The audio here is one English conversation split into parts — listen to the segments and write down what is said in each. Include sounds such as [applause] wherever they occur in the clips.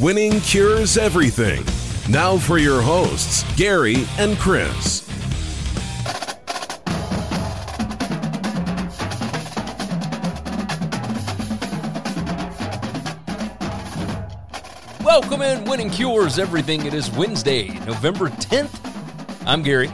Winning cures everything. Now for your hosts, Gary and Chris. Welcome in Winning Cures Everything. It is Wednesday, November 10th. I'm Gary.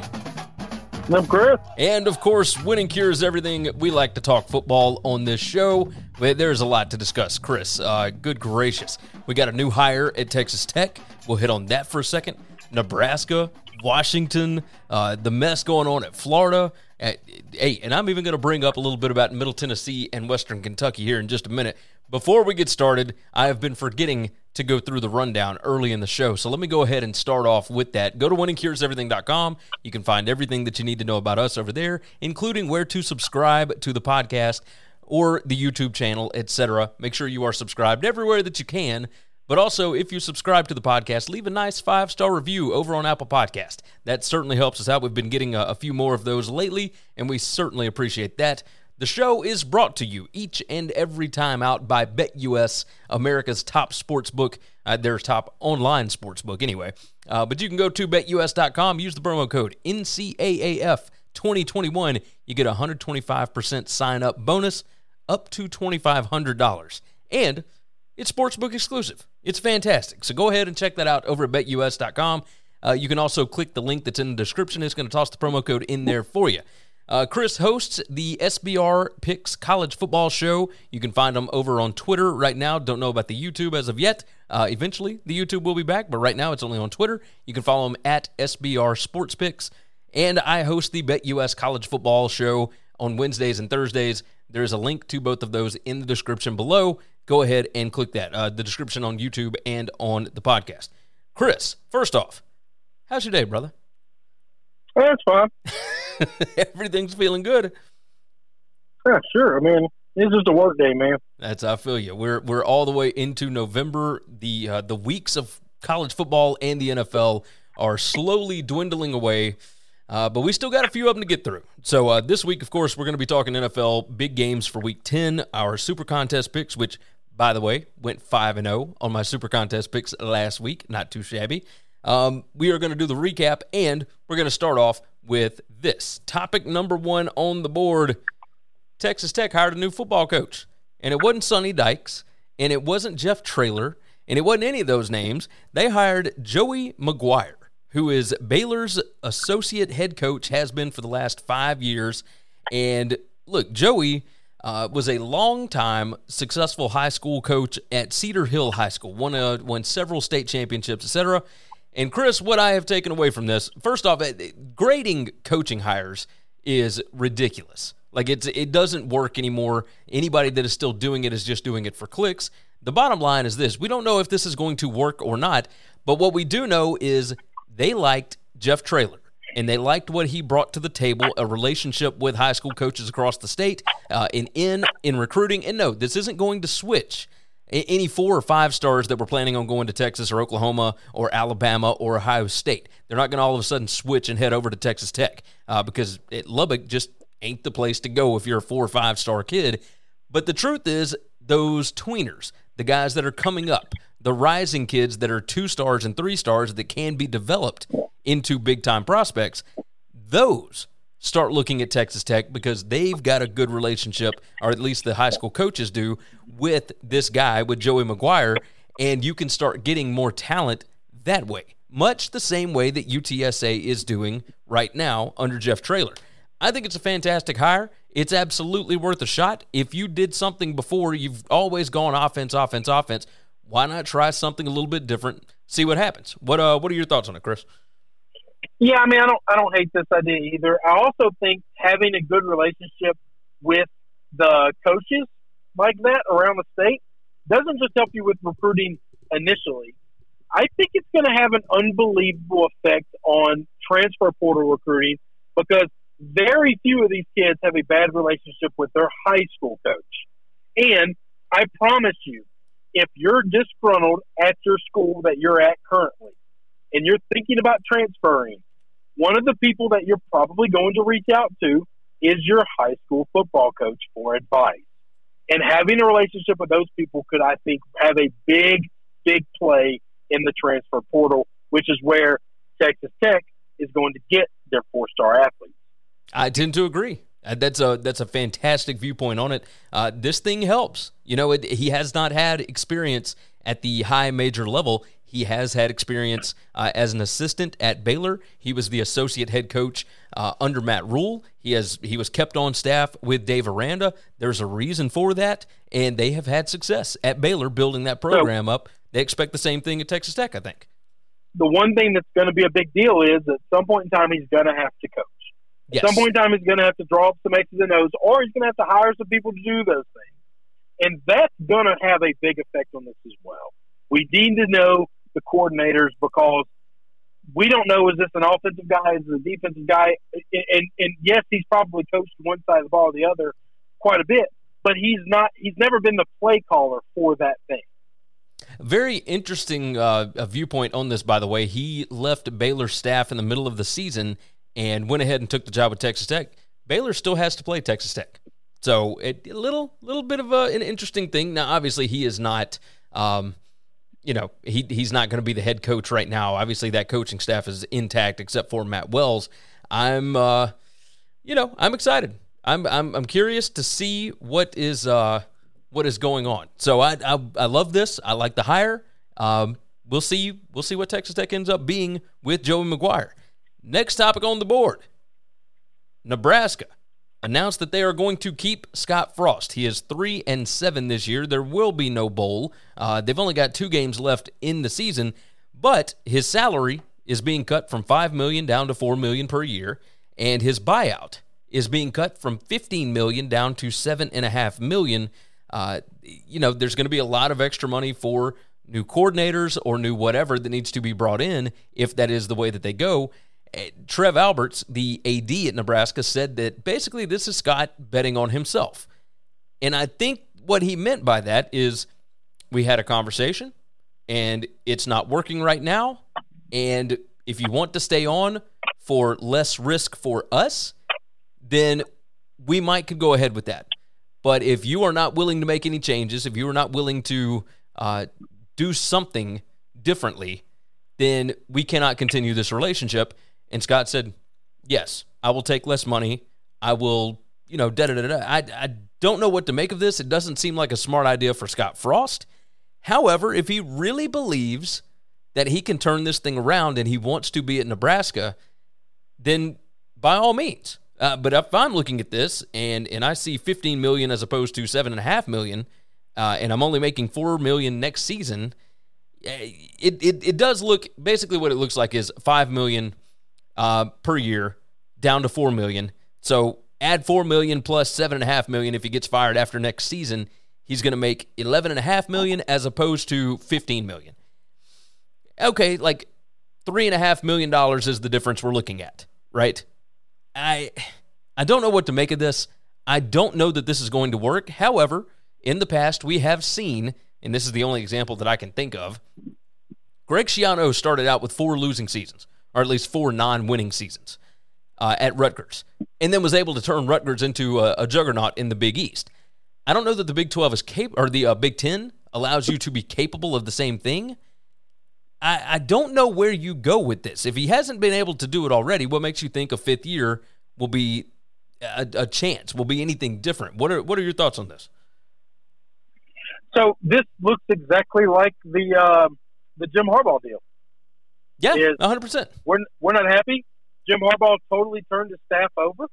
I'm Chris. And of course, Winning Cures Everything. We like to talk football on this show. There's a lot to discuss, Chris. Uh, good gracious. We got a new hire at Texas Tech. We'll hit on that for a second. Nebraska, Washington, uh, the mess going on at Florida. Uh, hey, and I'm even going to bring up a little bit about Middle Tennessee and Western Kentucky here in just a minute. Before we get started, I have been forgetting to go through the rundown early in the show. So let me go ahead and start off with that. Go to winningcureseverything.com. You can find everything that you need to know about us over there, including where to subscribe to the podcast or the YouTube channel, etc. Make sure you are subscribed everywhere that you can. But also, if you subscribe to the podcast, leave a nice five star review over on Apple Podcast. That certainly helps us out. We've been getting a, a few more of those lately, and we certainly appreciate that. The show is brought to you each and every time out by BetUS, America's top sports book, uh, their top online sports book, anyway. Uh, but you can go to betus.com, use the promo code NCAAF 2021. You get a 125% sign up bonus up to $2,500. And it's sportsbook exclusive. It's fantastic. So go ahead and check that out over at betus.com. Uh, you can also click the link that's in the description. It's going to toss the promo code in there for you. Uh, Chris hosts the SBR Picks College Football Show. You can find them over on Twitter right now. Don't know about the YouTube as of yet. Uh, eventually, the YouTube will be back, but right now it's only on Twitter. You can follow them at SBR Sports Picks. And I host the BetUS College Football Show on Wednesdays and Thursdays. There's a link to both of those in the description below. Go ahead and click that. Uh, the description on YouTube and on the podcast. Chris, first off, how's your day, brother? That's fine. [laughs] Everything's feeling good. Yeah, sure. I mean, it's just the work day, man. That's I feel you. We're we're all the way into November. The uh, the weeks of college football and the NFL are slowly dwindling away. Uh, but we still got a few of them to get through. So uh, this week, of course, we're going to be talking NFL big games for Week Ten. Our Super Contest picks, which by the way went five and zero on my Super Contest picks last week, not too shabby. Um, we are going to do the recap, and we're going to start off with this topic number one on the board. Texas Tech hired a new football coach, and it wasn't Sonny Dykes, and it wasn't Jeff Traylor, and it wasn't any of those names. They hired Joey McGuire, who is Baylor's associate head coach, has been for the last five years. And look, Joey uh, was a long-time successful high school coach at Cedar Hill High School, won, a, won several state championships, etc. And Chris, what I have taken away from this, first off, grading coaching hires is ridiculous. Like it's it doesn't work anymore. Anybody that is still doing it is just doing it for clicks. The bottom line is this: we don't know if this is going to work or not, but what we do know is they liked Jeff Traylor and they liked what he brought to the table a relationship with high school coaches across the state uh, in in in recruiting and no this isn't going to switch any four or five stars that were planning on going to Texas or Oklahoma or Alabama or Ohio State. They're not going to all of a sudden switch and head over to Texas Tech uh, because it, Lubbock just ain't the place to go if you're a four or five star kid. But the truth is, those tweeners, the guys that are coming up, the rising kids that are two stars and three stars that can be developed into big time prospects, those start looking at Texas Tech because they've got a good relationship, or at least the high school coaches do, with this guy, with Joey McGuire, and you can start getting more talent that way. Much the same way that UTSA is doing right now under Jeff Traylor. I think it's a fantastic hire. It's absolutely worth a shot. If you did something before, you've always gone offense, offense, offense. Why not try something a little bit different? See what happens. What uh, what are your thoughts on it, Chris? Yeah, I mean, I don't, I don't hate this idea either. I also think having a good relationship with the coaches like that around the state doesn't just help you with recruiting initially. I think it's going to have an unbelievable effect on transfer portal recruiting because very few of these kids have a bad relationship with their high school coach. And I promise you, if you're disgruntled at your school that you're at currently and you're thinking about transferring, one of the people that you're probably going to reach out to is your high school football coach for advice. And having a relationship with those people could, I think, have a big, big play in the transfer portal, which is where Texas Tech is going to get their four star athletes. I tend to agree. Uh, that's a that's a fantastic viewpoint on it. Uh, this thing helps. You know, it, he has not had experience at the high major level. He has had experience uh, as an assistant at Baylor. He was the associate head coach uh, under Matt Rhule. He has he was kept on staff with Dave Aranda. There's a reason for that, and they have had success at Baylor building that program up. They expect the same thing at Texas Tech, I think. The one thing that's going to be a big deal is at some point in time he's going to have to coach. Yes. At some point in time, he's going to have to draw up some X's and O's, or he's going to have to hire some people to do those things. And that's going to have a big effect on this as well. We need to know the coordinators because we don't know is this an offensive guy, is this a defensive guy? And, and, and yes, he's probably coached one side of the ball or the other quite a bit, but he's not. He's never been the play caller for that thing. Very interesting uh, viewpoint on this, by the way. He left Baylor staff in the middle of the season and went ahead and took the job with Texas Tech. Baylor still has to play Texas Tech. So it, a little little bit of a, an interesting thing. Now, obviously, he is not, um, you know, he he's not going to be the head coach right now. Obviously, that coaching staff is intact except for Matt Wells. I'm, uh, you know, I'm excited. I'm I'm I'm curious to see what is uh what is going on. So I I, I love this. I like the hire. Um, we'll see we'll see what Texas Tech ends up being with Joey McGuire. Next topic on the board Nebraska announced that they are going to keep Scott Frost. He is three and seven this year. There will be no bowl. Uh, they've only got two games left in the season, but his salary is being cut from five million down to four million per year, and his buyout is being cut from fifteen million down to seven and a half million. Uh, you know, there's going to be a lot of extra money for new coordinators or new whatever that needs to be brought in if that is the way that they go. Trev Alberts, the AD at Nebraska, said that basically this is Scott betting on himself. And I think what he meant by that is we had a conversation and it's not working right now. And if you want to stay on for less risk for us, then we might could go ahead with that. But if you are not willing to make any changes, if you are not willing to uh, do something differently, then we cannot continue this relationship. And Scott said, Yes, I will take less money. I will, you know, da da da da. I, I don't know what to make of this. It doesn't seem like a smart idea for Scott Frost. However, if he really believes that he can turn this thing around and he wants to be at Nebraska, then by all means. Uh, but if I'm looking at this and and I see 15 million as opposed to seven and a half million, uh, and I'm only making four million next season, eh, it, it it does look basically what it looks like is five million uh, per year down to four million. So add four million plus seven and a half million if he gets fired after next season. He's going to make eleven and a half million as opposed to fifteen million. Okay, like three and a half million dollars is the difference we're looking at, right? I I don't know what to make of this. I don't know that this is going to work. However, in the past we have seen, and this is the only example that I can think of. Greg Schiano started out with four losing seasons or at least four non-winning seasons uh, at Rutgers, and then was able to turn Rutgers into a, a, juggernaut in the Big East. I don't know that the Big Twelve is capable, or the uh, Big Ten allows you to be capable of the same thing. I, I don't know where you go with this. If he hasn't been able to do it already, what makes you think a fifth year will be a, a chance, will be anything different. What are what are your thoughts on this? So this looks exactly like the uh, the Jim Harbaugh deal. Yeah, one hundred percent. We're we're not happy. Jim Harbaugh totally turned his staff over,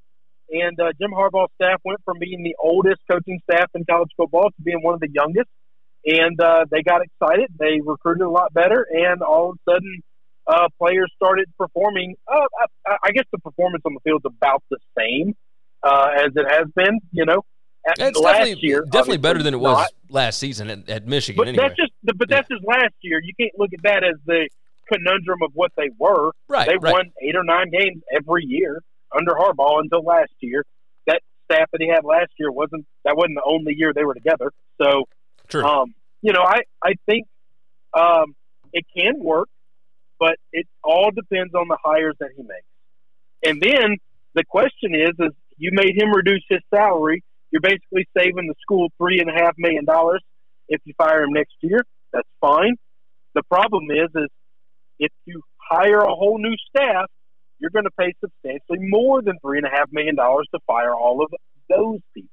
and uh, Jim Harbaugh's staff went from being the oldest coaching staff in college football to being one of the youngest. And uh, they got excited. They recruited a lot better, and all of a sudden, uh, players started performing. Uh, I, I guess the performance on the field is about the same uh, as it has been. You know, at It's last definitely year, definitely better than it was not. last season at, at Michigan. But anyway, that's just but that's just last year. You can't look at that as the conundrum of what they were. right. they right. won eight or nine games every year under Harbaugh until last year. That staff that he had last year wasn't that wasn't the only year they were together. So True. um, you know, I I think um, it can work, but it all depends on the hires that he makes. And then the question is, is you made him reduce his salary. You're basically saving the school three and a half million dollars if you fire him next year. That's fine. The problem is, is if you hire a whole new staff, you're going to pay substantially more than three and a half million dollars to fire all of those people.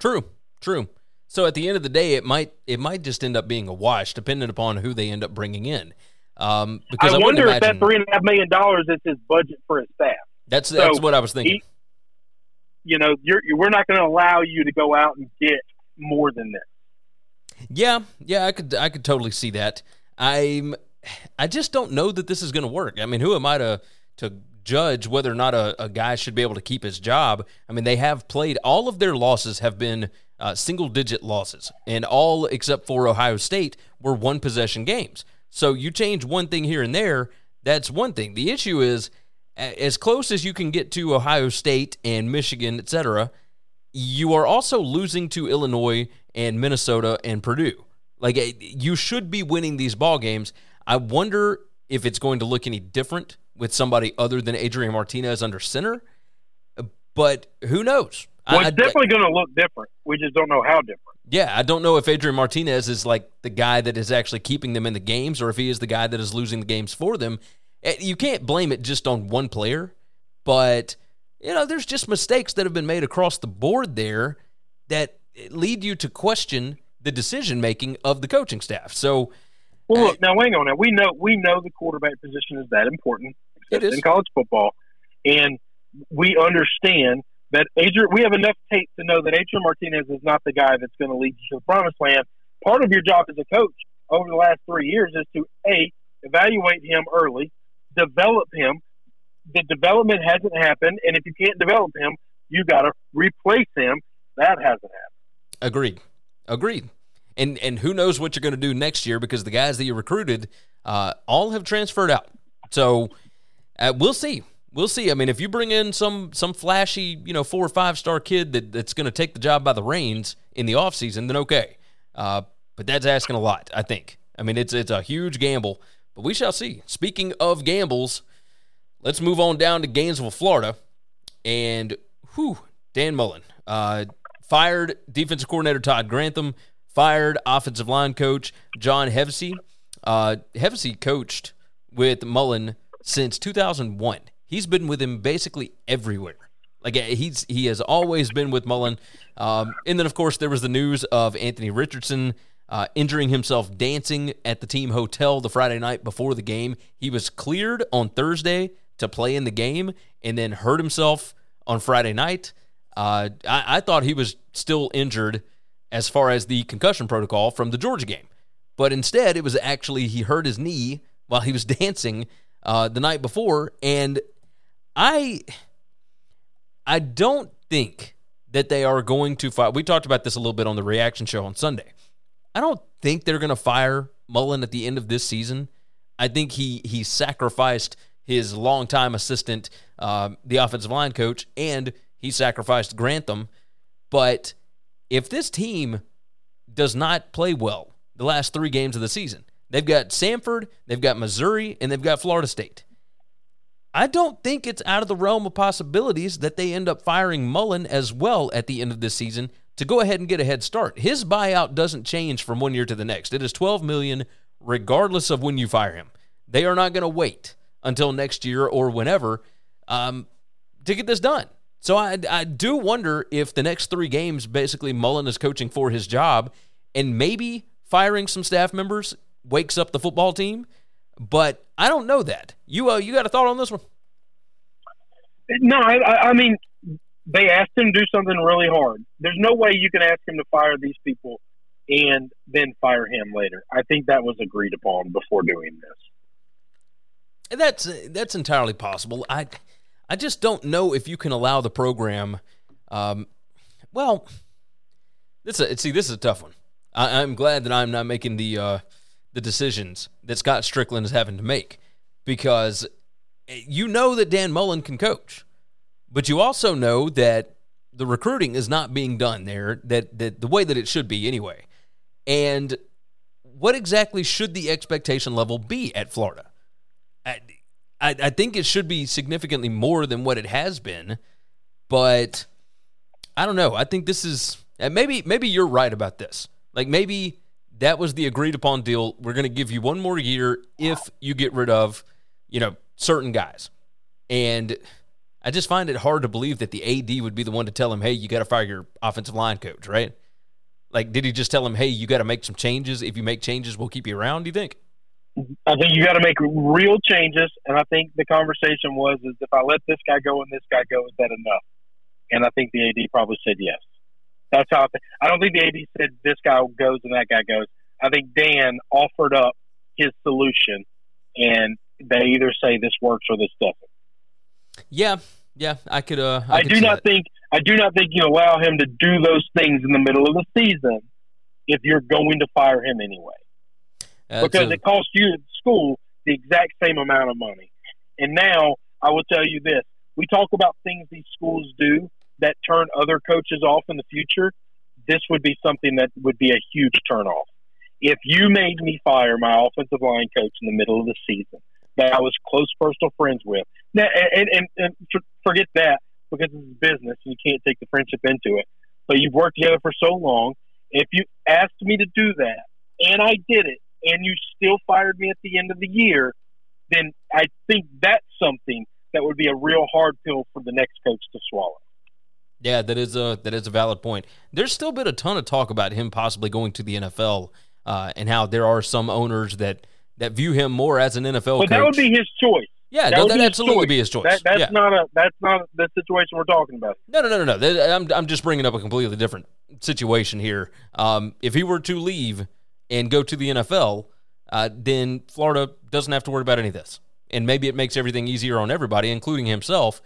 True, true. So at the end of the day, it might it might just end up being a wash, depending upon who they end up bringing in. Um, because I, I, wonder if that three and a half million dollars is his budget for his staff. that's that's what I was thinking. he- You know, you're, you we're not going to allow you to go out and get more than this. Yeah, yeah, I could I could totally see that. I'm I just don't know that this is going to work. I mean, who am I to to judge whether or not a, a guy should be able to keep his job? I mean, they have played all of their losses have been uh, single digit losses, and all except for Ohio State were one possession games. So you change one thing here and there, that's one thing. The issue is as close as you can get to Ohio State and Michigan, et cetera, you are also losing to Illinois and Minnesota and Purdue. Like eh, you should be winning these ball games. I wonder if it's going to look any different with somebody other than Adrian Martinez under center. But who knows? I- Well, I- it's definitely going to look different. We just don't know how different. yeah, I don't know if Adrian Martinez is like the guy that is actually keeping them in the games or if he is the guy that is losing the games for them. Eh, You can't blame it just on one player, but you know, there's just mistakes that have been made across the board there that lead you to question the decision making of the coaching staff. So, Well, look now, hang on. Now we know we know the quarterback position is that important It is. in college football, and we understand that Adrian. We have enough tape to know that Adrian Martinez is not the guy that's going to lead you to the promised land. Part of your job as a coach over the last three years is to a evaluate him early, develop him. The development hasn't happened, and if you can't develop him, you got to replace him. That hasn't happened. agreed, agreed. And and who knows what you're going to do next year because the guys that you recruited uh, all have transferred out. So uh, we'll see. We'll see. I mean, if you bring in some some flashy, you know, four or five star kid that, that's going to take the job by the reins in the offseason, then okay. Uh, but that's asking a lot, I think. I mean, it's it's a huge gamble, but we shall see. Speaking of gambles, let's move on down to Gainesville, Florida, and whew, Dan Mullen uh, fired defensive coordinator Todd Grantham, fired offensive line coach John Hevesy. Uh, Hevesy coached with Mullen since 2001. He's been with him basically everywhere. Like he's he has always been with Mullen. Um, and then of course there was the news of Anthony Richardson uh, injuring himself dancing at the team hotel the Friday night before the game. He was cleared on Thursday to play in the game, and then hurt himself on Friday night. Uh, I, I thought he was still injured as far as the concussion protocol from the Georgia game, but instead it was actually he hurt his knee while he was [laughs] dancing uh, the night before, and I I don't think that they are going to fire. We talked about this a little bit on the reaction show on Sunday. I don't think they're going to fire Mullen at the end of this season. I think he he sacrificed his longtime assistant, um, the offensive line coach, and he sacrificed Grantham. But if this team does not play well the last three games of the season, they've got Samford, they've got Missouri, and they've got Florida State. I don't think it's out of the realm of possibilities that they end up firing Mullen as well at the end of this season to go ahead and get a head start. His buyout doesn't change from one year to the next. It is 12 million regardless of when you fire him. They are not going to wait until next year or whenever. Um, to get this done. So I, I do wonder if the next three games, basically, Mullen is coaching for his job and maybe firing some staff members wakes up the football team. But I don't know that. You uh, you got a thought on this one? No, I, I mean, they asked him to do something really hard. There's no way you can ask him to fire these people and then fire him later. I think that was agreed upon before doing this. That's that's entirely possible. I I just don't know if you can allow the program. Um, well, this a, see this is a tough one. I, am glad that I'm not making the uh, the decisions that Scott Stricklin is having to make because you know that Dan Mullen can coach, but you also know that the recruiting is not being done there that, that the way that it should be anyway. And what exactly should the expectation level be at Florida? I, I, think it should be significantly more than what it has been, but I don't know. I think this is maybe maybe you're right about this. Like maybe that was the agreed upon deal. We're going to give you one more year if you get rid of, you know, certain guys. And I just find it hard to believe that the AD would be the one to tell him, "Hey, you got to fire your offensive line coach," right? Like, did he just tell him, "Hey, you got to make some changes. If you make changes, we'll keep you around"? Do you think? I think you got to make real changes, and I think the conversation was: is if I let this guy go and this guy go, is that enough? And I think the AD probably said yes. That's how I, think. I don't think the AD said this guy goes and that guy goes. I think Dan offered up his solution, and they either say this works or this doesn't. Yeah, yeah, I could. Uh, I, I could do not think. I do not think you allow him to do those things in the middle of the season if you're going to fire him anyway, That's because a, it costs you at school the exact same amount of money. And now I will tell you this: we talk about things these schools do that turn other coaches off in the future. This would be something that would be a huge turnoff. If you made me fire my offensive line coach in the middle of the season, that I was close personal friends with. Now, and, and, and forget that because it's business and you can't take the friendship into it. But you've worked together for so long. If you asked me to do that and I did it and you still fired me at the end of the year, then I think that's something that would be a real hard pill for the next coach to swallow. Yeah, that is a that is a valid point. There's still been a ton of talk about him possibly going to the NFL, uh, and how there are some owners that that view him more as an NFL. But coach. that would be his choice. Yeah, that no, that absolutely choice. be his choice. That, that's yeah. not a that's not the situation we're talking about. No, no, no, no, no. I'm I'm just bringing up a completely different situation here. Um, if he were to leave and go to the NFL, uh, then Florida doesn't have to worry about any of this, and maybe it makes everything easier on everybody, including himself.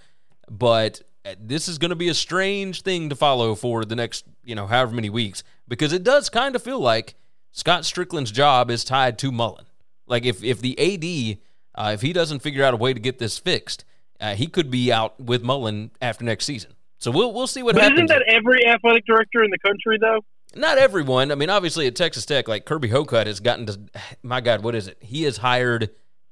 But uh, this is going to be a strange thing to follow for the next, you know, however many weeks, because it does kind of feel like Scott Stricklin's job is tied to Mullen. Like if if the AD uh, if he doesn't figure out a way to get this fixed, uh, he could be out with Mullen after next season. So we'll we'll see what but happens. Isn't that every athletic director in the country though? Not everyone. I mean, obviously at Texas Tech, like Kirby Hocutt has gotten to. [sighs] My God, what is it? He has hired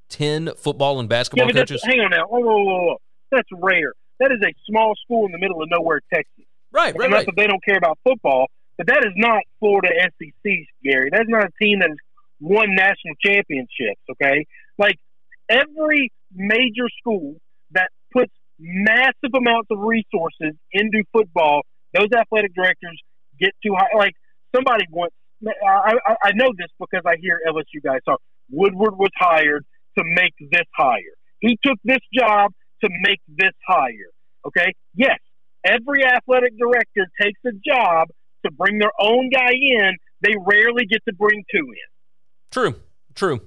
ten football and basketball yeah, coaches. Hang on now, whoa, whoa, whoa, whoa, that's rare. That is a small school in the middle of nowhere, Texas. Right, right, right. That they don't care about football, but that is not Florida SEC, Gary. That's not a team that has won national championships. Okay, like every major school that puts massive amounts of resources into football, those athletic directors get too high. Like somebody once, I, I, I know this because I hear LSU guys talk. Woodward was hired to make this higher. He took this job to make this higher. Okay? Yes, every athletic director takes a job to bring their own guy in. They rarely get to bring two in. True. True.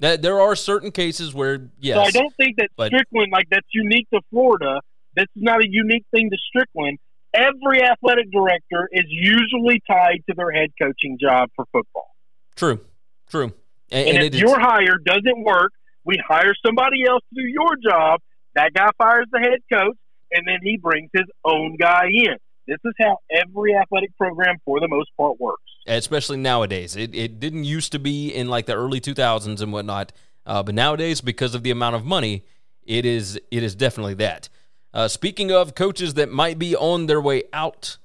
That there are certain cases where yes. So I don't think that but, Stricklin like that's unique to Florida. This is not a unique thing to Stricklin. Every athletic director is usually tied to their head coaching job for football. True. True. And, and, and if your hire doesn't work, we hire somebody else to do your job. That guy fires the head coach, and then he brings his own guy in. This is how every athletic program, for the most part, works. Especially nowadays. It, it didn't used to be in like the early 2000s and whatnot, uh, but nowadays, because of the amount of money, it is it is definitely that. Uh, speaking of coaches that might be on their way out,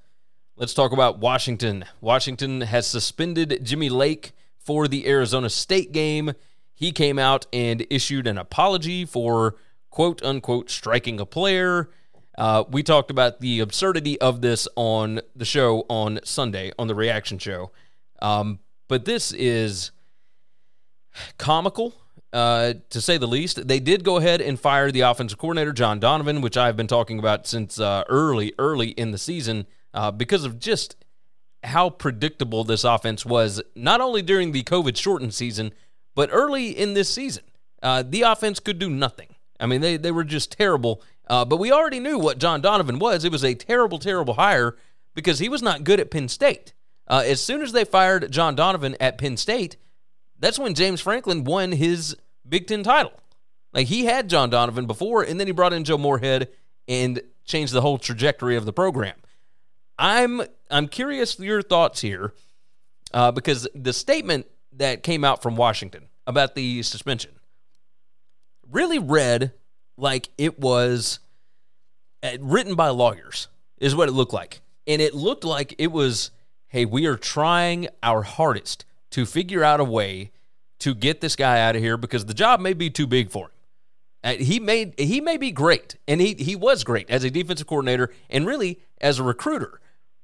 let's talk about Washington. Washington has suspended Jimmy Lake for the Arizona State game. He came out and issued an apology for quote unquote striking a player. Uh, we talked about the absurdity of this on the show on Sunday on the reaction show. Um, but this is comical, uh, to say the least. They did go ahead and fire the offensive coordinator, John Donovan, which I've been talking about since uh, early, early in the season uh, because of just how predictable this offense was, not only during the COVID shortened season, but early in this season. Uh, the offense could do nothing. I mean, they, they were just terrible. Uh, but we already knew what John Donovan was. It was a terrible, terrible hire because he was not good at Penn State. As soon as they fired John Donovan at Penn State, that's when James Franklin won his Big Ten title. Like he had John Donovan before, and then he brought in Joe Moorhead and changed the whole trajectory of the program. I'm I'm curious your thoughts here uh, because the statement that came out from Washington about the suspension really read like it was uh, written by lawyers is what it looked like and it looked like it was hey we are trying our hardest to figure out a way to get this guy out of here because the job may be too big for him uh, he made he may be great and he he was great as a defensive coordinator and really as a recruiter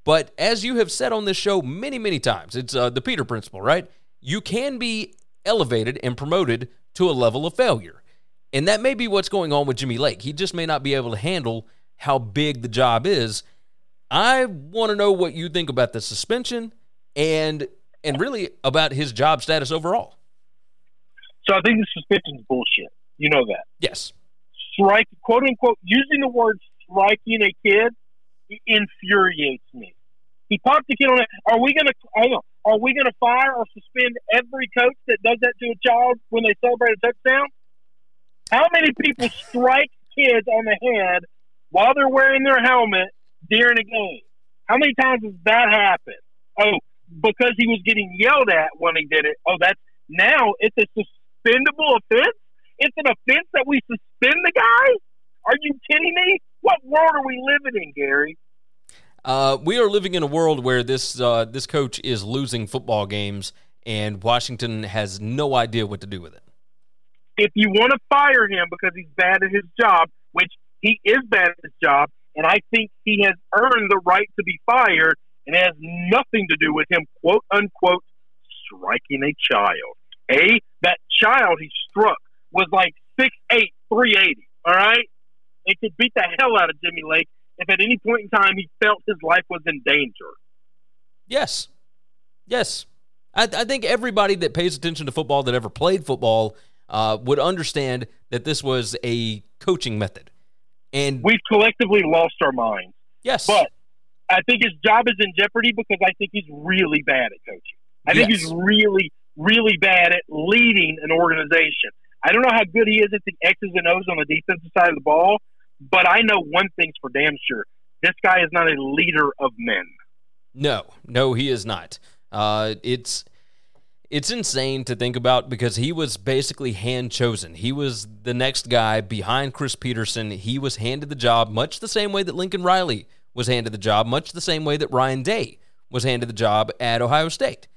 but as you have said on this show many, many times, it's uh, the Peter principle, right? You can be elevated and promoted to a level of failure. And that may be what's going on with Jimmy Lake. He just may not be able to handle how big the job is. I want to know what you think about the suspension and and really about his job status overall. So I think the suspension is bullshit. You know that. Yes. Strike, quote unquote, using the word striking a kid infuriates me. He popped the kid on it. Are we gonna are we gonna fire or suspend every coach that does that to a child when they celebrate a touchdown? How many people strike kids on the head while they're wearing their helmet during a game? How many times has that happened? Oh, because he was getting yelled at when he did it. Oh, that's now it's a suspendable offense. It's an offense that we suspend the guy. Are you kidding me? What world are we living in, Gary? Uh, we are living in a world where this uh, this coach is losing football games, and Washington has no idea what to do with it. If you want to fire him because he's bad at his job, which he is bad at his job, and I think he has earned the right to be fired, and it has nothing to do with him, quote unquote, striking a child. A that child he struck was like six eight, three eighty. All right, it could beat the hell out of Jimmy Lake if at any point in time he felt his life was in danger. Yes. Yes. I, I think everybody that pays attention to football that ever played football uh, would understand that this was a coaching method. And we've collectively lost our minds. Yes. But I think his job is in jeopardy because I think he's really bad at coaching. I yes. think he's really, really bad at leading an organization. I don't know how good he is at the X's and O's on the defensive side of the ball, but I know one thing's for damn sure: this guy is not a leader of men. No, no, he is not. Uh, it's it's insane to think about because he was basically hand chosen. He was the next guy behind Chris Petersen. He was handed the job much the same way that Lincoln Riley was handed the job, much the same way that Ryan Day was handed the job at Ohio State.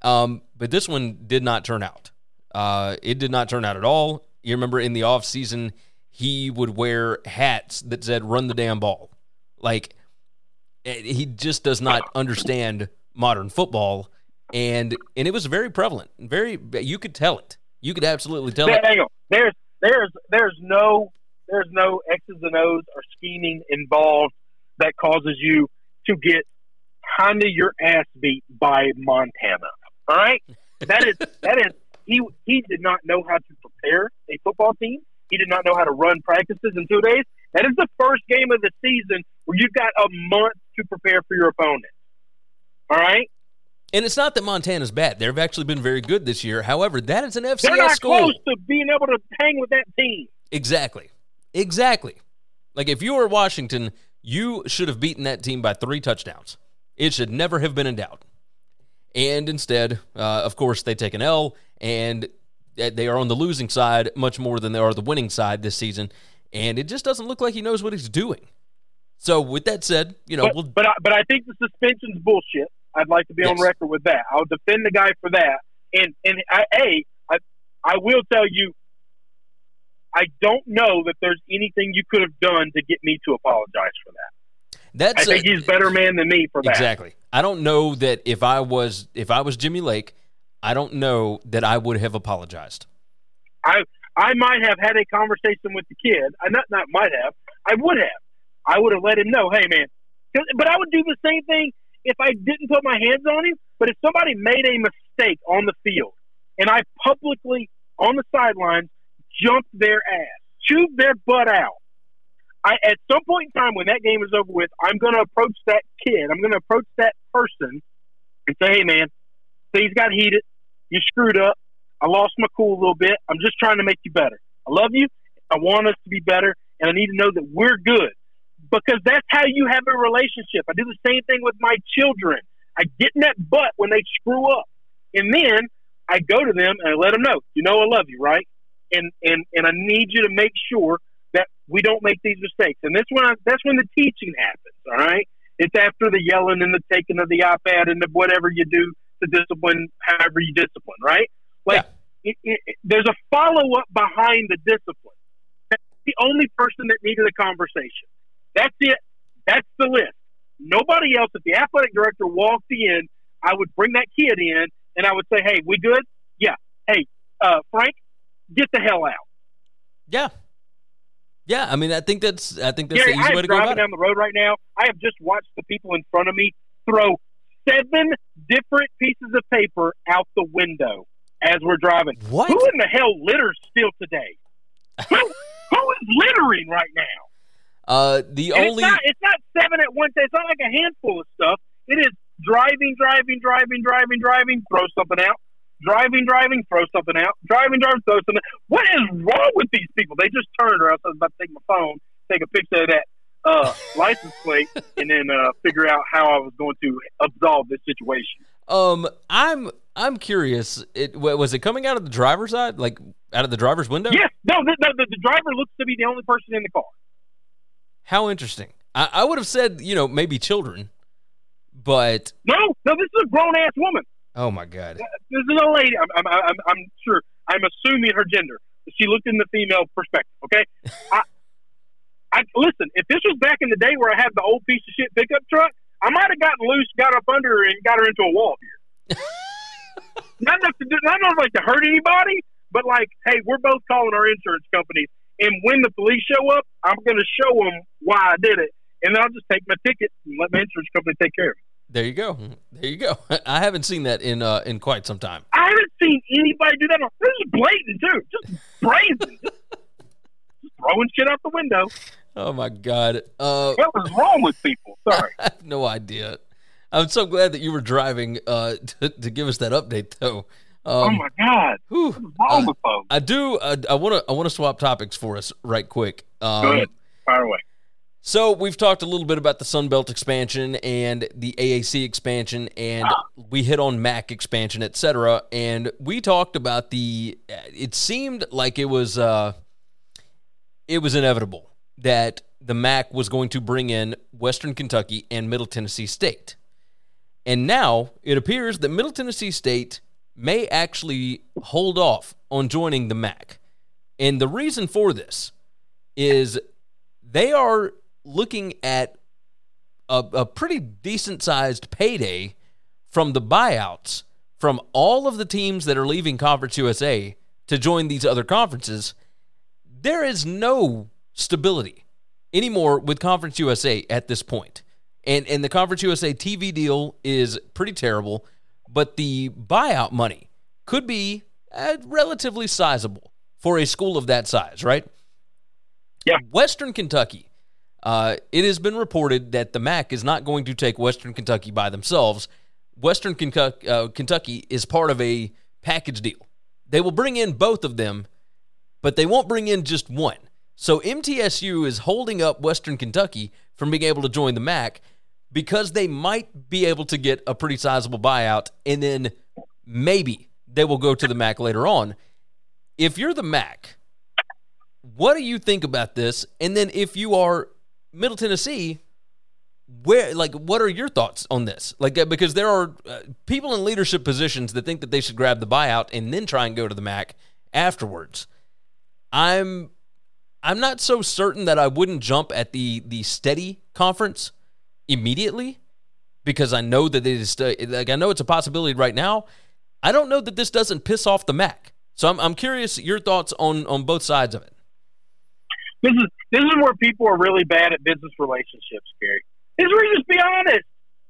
Um, but this one did not turn out. Uh, it did not turn out at all. You remember in the offseason, he would wear hats that said "Run the damn ball." Like eh, he just does not understand modern football, and and it was very prevalent. Very, you could tell it. You could absolutely tell there, it. There's there's there's no there's no X's and O's or scheming involved that causes you to get kind of your ass beat by Montana. All right, that is [laughs] that is he he did not know how to prepare a football team. He did not know how to run practices in two days. That is the first game of the season where you've got a month to prepare for your opponent. All right? And it's not that Montana's bad. They've actually been very good this year. However, that is an FCS They're not school. close to being able to hang with that team. Exactly. Exactly. Like if you were Washington, you should have beaten that team by three touchdowns. It should never have been in doubt. And instead, uh, of course, they take an L, and they are on the losing side much more than they are the winning side this season, and it just doesn't look like he knows what he's doing. So, with that said, you know, but we'll, but I, but I think the suspension's bullshit. I'd like to be yes. on record with that. I'll defend the guy for that. And and I, a I I will tell you, I don't know that there's anything you could have done to get me to apologize for that. That's I think a- he's better man than me for that. Exactly. I don't know that if I was if I was Jimmy Lake, I don't know that I would have apologized. I I might have had a conversation with the kid. I not not might have. I would have. I would have let him know, hey man. But I would do the same thing if I didn't put my hands on him. But if somebody made a mistake on the field and I publicly on the sidelines jumped their ass, chewed their butt out. I at some point in time when that game is over with, I'm going to approach that kid. I'm going to approach that person and say, "Hey, man, things got heated. You screwed up. I lost my cool a little bit. I'm just trying to make you better. I love you. I want us to be better, and I need to know that we're good because that's how you have a relationship. I do the same thing with my children. I get in that butt when they screw up, and then I go to them and I let them know, you know, I love you, right? And and and I need you to make sure that we don't make these mistakes. And that's when I, that's when the teaching happens. All right, it's after the yelling and the taking of the iPad and the whatever you do to discipline, however you discipline, right? Like it, it, it- there's a follow up behind the discipline. That's the only person that needed a conversation. That's it. That's the list. Nobody else. If the athletic director walked in, I would bring that kid in and I would say, "Hey, we good? Yeah. Hey, uh, Frank, get the hell out." Yeah. Yeah, I mean I think that's I think that's Gary, the easy am way to go driving about it. down the road right now. I have just watched the people in front of me throw seven different pieces of paper out the window as we're driving. What? Who in the hell litters still today? [laughs] who, who is littering right now? Uh the And only it's not it's not seven at once. It's not like a handful of stuff. It is driving, driving, driving, driving, driving, throw something out. Driving, driving, throw something out. Driving, driving, throw something. What is wrong with these people? They just turned, around. else I was about to take my phone, take a picture of that uh, [laughs] license plate, and then uh, figure out how I was going to absolve this situation. um I'm I'm curious. It was it coming out of the driver's side, like out of the driver's window? Yes, no, the, the, the, the driver looks to be the only person in the car. How interesting. I, I would have said, you know, maybe children, but No, no, this is a grown ass woman. Oh my god. This is a lady. I'm, I'm, I'm, I'm sure. I'm assuming her gender. She looked in the female perspective. Okay. [laughs] I, I listen. If this was back in the day where I had the old piece of shit pickup truck, I might have gotten loose, got up under her, and got her into a wall here. [laughs] not enough to do, not enough like to hurt anybody, but like, hey, we're both calling our insurance companies, and when the police show up, I'm going to show them why I did it, and then I'll just take my ticket and let my insurance company take care of it. There you go. There you go. [laughs] I haven't seen that in uh in quite some time. I haven't seen anybody do that. This is blatant too, just brazen, [laughs] just, throwing shit out the window. Oh my god. Uh What was wrong with people? [laughs] Sorry. I have no idea. I'm so glad that you were driving uh to, to give us that update though. oh Um my god, whew. what's wrong with folks? I do I, I want to I want to swap topics for us right quick. Um Go ahead, fire away. So we've talked a little bit about the Sun Belt expansion and the AAC expansion, and we hit on MAC expansion, etc. And we talked about the. It seemed like it was uh, it was inevitable that the MAC was going to bring in Western Kentucky and Middle Tennessee State, and now it appears that Middle Tennessee State may actually hold off on joining the MAC, and the reason for this is they are looking at a, a pretty decent sized payday from the buyouts from all of the teams that are leaving Conference USA to join these other conferences. There is no stability anymore with Conference USA at this point. And and the Conference USA TV deal is pretty terrible, but the buyout money could be uh, relatively sizable for a school of that size, right? Yeah. Western Kentucky. Uh, it has been reported that the MAC is not going to take Western Kentucky by themselves. Western uh, Kentucky is part of a package deal. They will bring in both of them, but they won't bring in just one. So MTSU is holding up Western Kentucky from being able to join the MAC because they might be able to get a pretty sizable buyout, and then maybe they will go to the MAC later on. If you're the MAC, what do you think about this? And then if you are Middle Tennessee, where like what are your thoughts on this? Like uh, because there are uh, people in leadership positions that think that they should grab the buyout and then try and go to the MAC afterwards. I'm I'm not so certain that I wouldn't jump at the the steady conference immediately because I know that it is like I know it's a possibility right now. I don't know that this doesn't piss off the MAC. So I'm I'm curious your thoughts on on both sides of it. This is this is where people are really bad at business relationships, Gary. This is where you just be honest.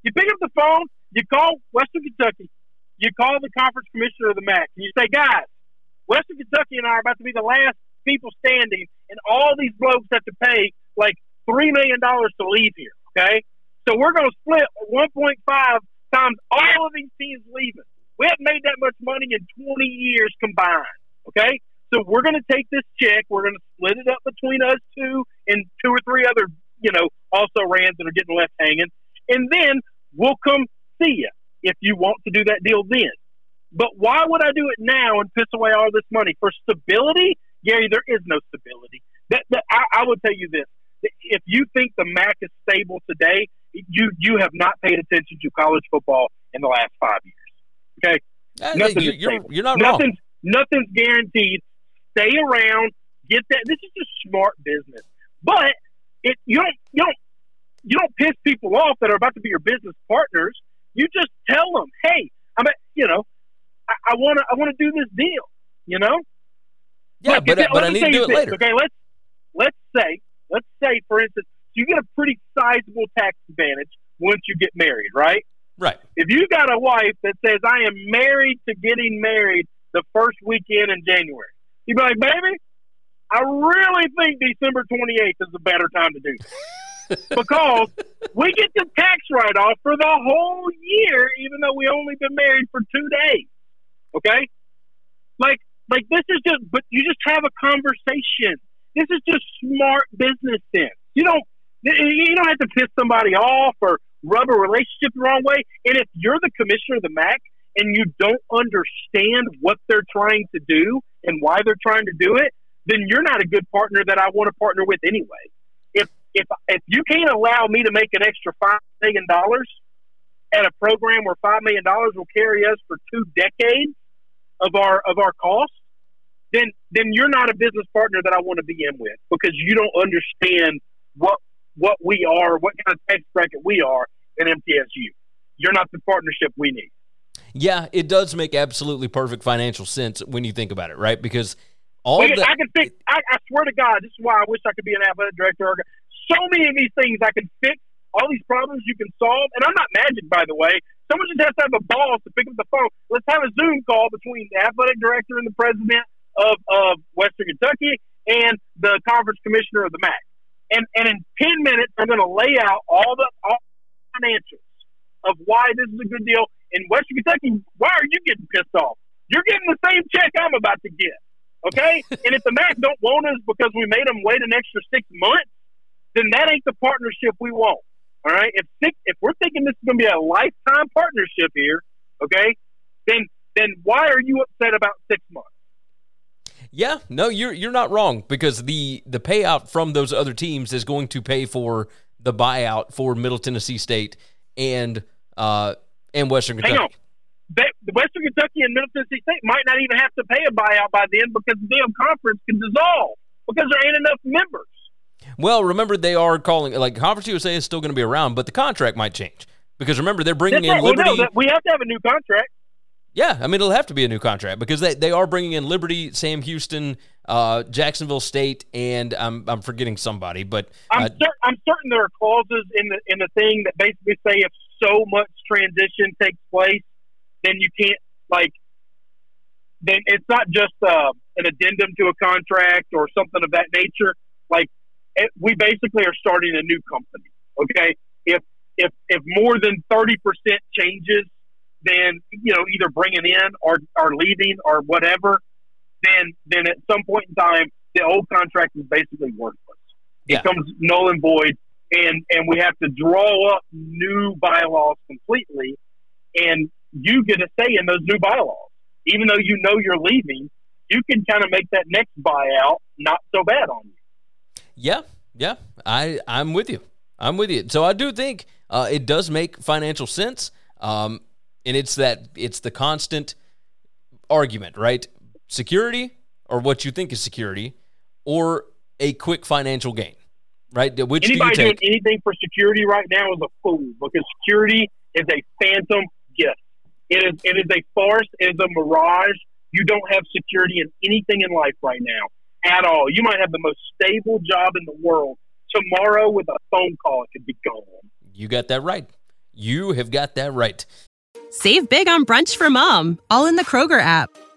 You pick up the phone, you call Western Kentucky, you call the conference commissioner of the MAC, and you say, guys, Western Kentucky and I are about to be the last people standing, and all these blokes have to pay like three million dollars to leave here. Okay, so we're going to split 1.5 times all of these teams leaving. We haven't made that much money in 20 years combined. Okay, so we're going to take this check, we're going to split it up between us two and two or three other, you know, also rans that are getting left hanging, and then we'll come see you if you want to do that deal then. But why would I do it now and piss away all this money for stability? Gary, there is no stability. That, that I, I will tell you this: if you think the MAC is stable today, you you have not paid attention to college football in the last five years. Okay, uh, nothing you're, you're, you're, not nothing's, wrong. Nothing's guaranteed. Stay around. Get that. This is just smart business. But it you don't you don't you don't piss people off that are about to be your business partners. You just tell them, hey, I'm a, you know, I want to I want to do this deal. You know. Yeah, like, but, but I need to do it this, later. Okay, let's let's say let's say for instance you get a pretty sizable tax advantage once you get married, right? Right. If you got a wife that says I am married to getting married the first weekend in January, you'd be like, baby, I really think December 28th is a better time to do this. [laughs] because we get the tax write off for the whole year, even though we only been married for two days. Okay? Like, like this is just, but you just have a conversation. This is just smart business sense. You don't, you don't have to piss somebody off or rub a relationship the wrong way. And if you're the commissioner of the MAC and you don't understand what they're trying to do and why they're trying to do it, then you're not a good partner that I want to partner with anyway. If if if you can't allow me to make an extra five million dollars at a program where five million dollars will carry us for two decades of our of our costs, then then you're not a business partner that I want to be in with because you don't understand what what we are, what kind of tax bracket we are in MTSU. You're not the partnership we need. Yeah, it does make absolutely perfect financial sense when you think about it, right? Because all Wait, the, I can fix. I, I swear to God, this is why I wish I could be an athletic director. So many of these things I can fix. All these problems you can solve, and I'm not magic, by the way. Someone just has to have a balls to pick up the phone. Let's have a Zoom call between the athletic director and the president of, of Western Kentucky and the conference commissioner of the MAC. And and in ten minutes, I'm going to lay out all the all financials of why this is a good deal. In Western Kentucky, why are you getting pissed off? You're getting the same check I'm about to get. Okay? [laughs] and if the MAC don't want us because we made them wait an extra six months, then that ain't the partnership we want. All right? If six, if we're thinking this is going to be a lifetime partnership here, okay, then then why are you upset about six months? Yeah, no, you're you're not wrong because the the payout from those other teams is going to pay for the buyout for Middle Tennessee State and uh and Western Kentucky. Hang on they, Western Kentucky and Middle Tennessee State might not even have to pay a buyout by then because the damn conference can dissolve because there ain't enough members. Well, remember they are calling like Conference USA is still going to be around, but the contract might change because remember they're bringing That's in right. Liberty. Well, no, we have to have a new contract. Yeah, I mean it'll have to be a new contract because they, they are bringing in Liberty, Sam Houston, uh, Jacksonville State, and I'm I'm forgetting somebody, but I'm, uh, cer- I'm certain there are clauses in the in the thing that basically say if so much transition takes place, then you can't like then it's not just uh, an addendum to a contract or something of that nature. Like it, we basically are starting a new company. Okay, if if if more than thirty percent changes, then you know either bringing in or or leaving or whatever, then then at some point in time the old contract is basically worthless. Yeah. It comes null and void, and and we have to draw up new bylaws completely. And you get a say in those new bylaws. Even though you know you're leaving, you can kind of make that next buyout not so bad on you. Yeah, yeah, I I'm with you. I'm with you. So I do think uh, it does make financial sense, um, and it's that it's the constant argument, right? Security or what you think is security, or a quick financial gain, right? Which Anybody do you doing anything for security right now is a fool because security is a phantom gift. It is it is a farce. It is a mirage. You don't have security in anything in life right now at all. You might have the most stable job in the world. Tomorrow, with a phone call, it could be gone. You got that right. You have got that right. Save big on brunch for mom, all in the Kroger app.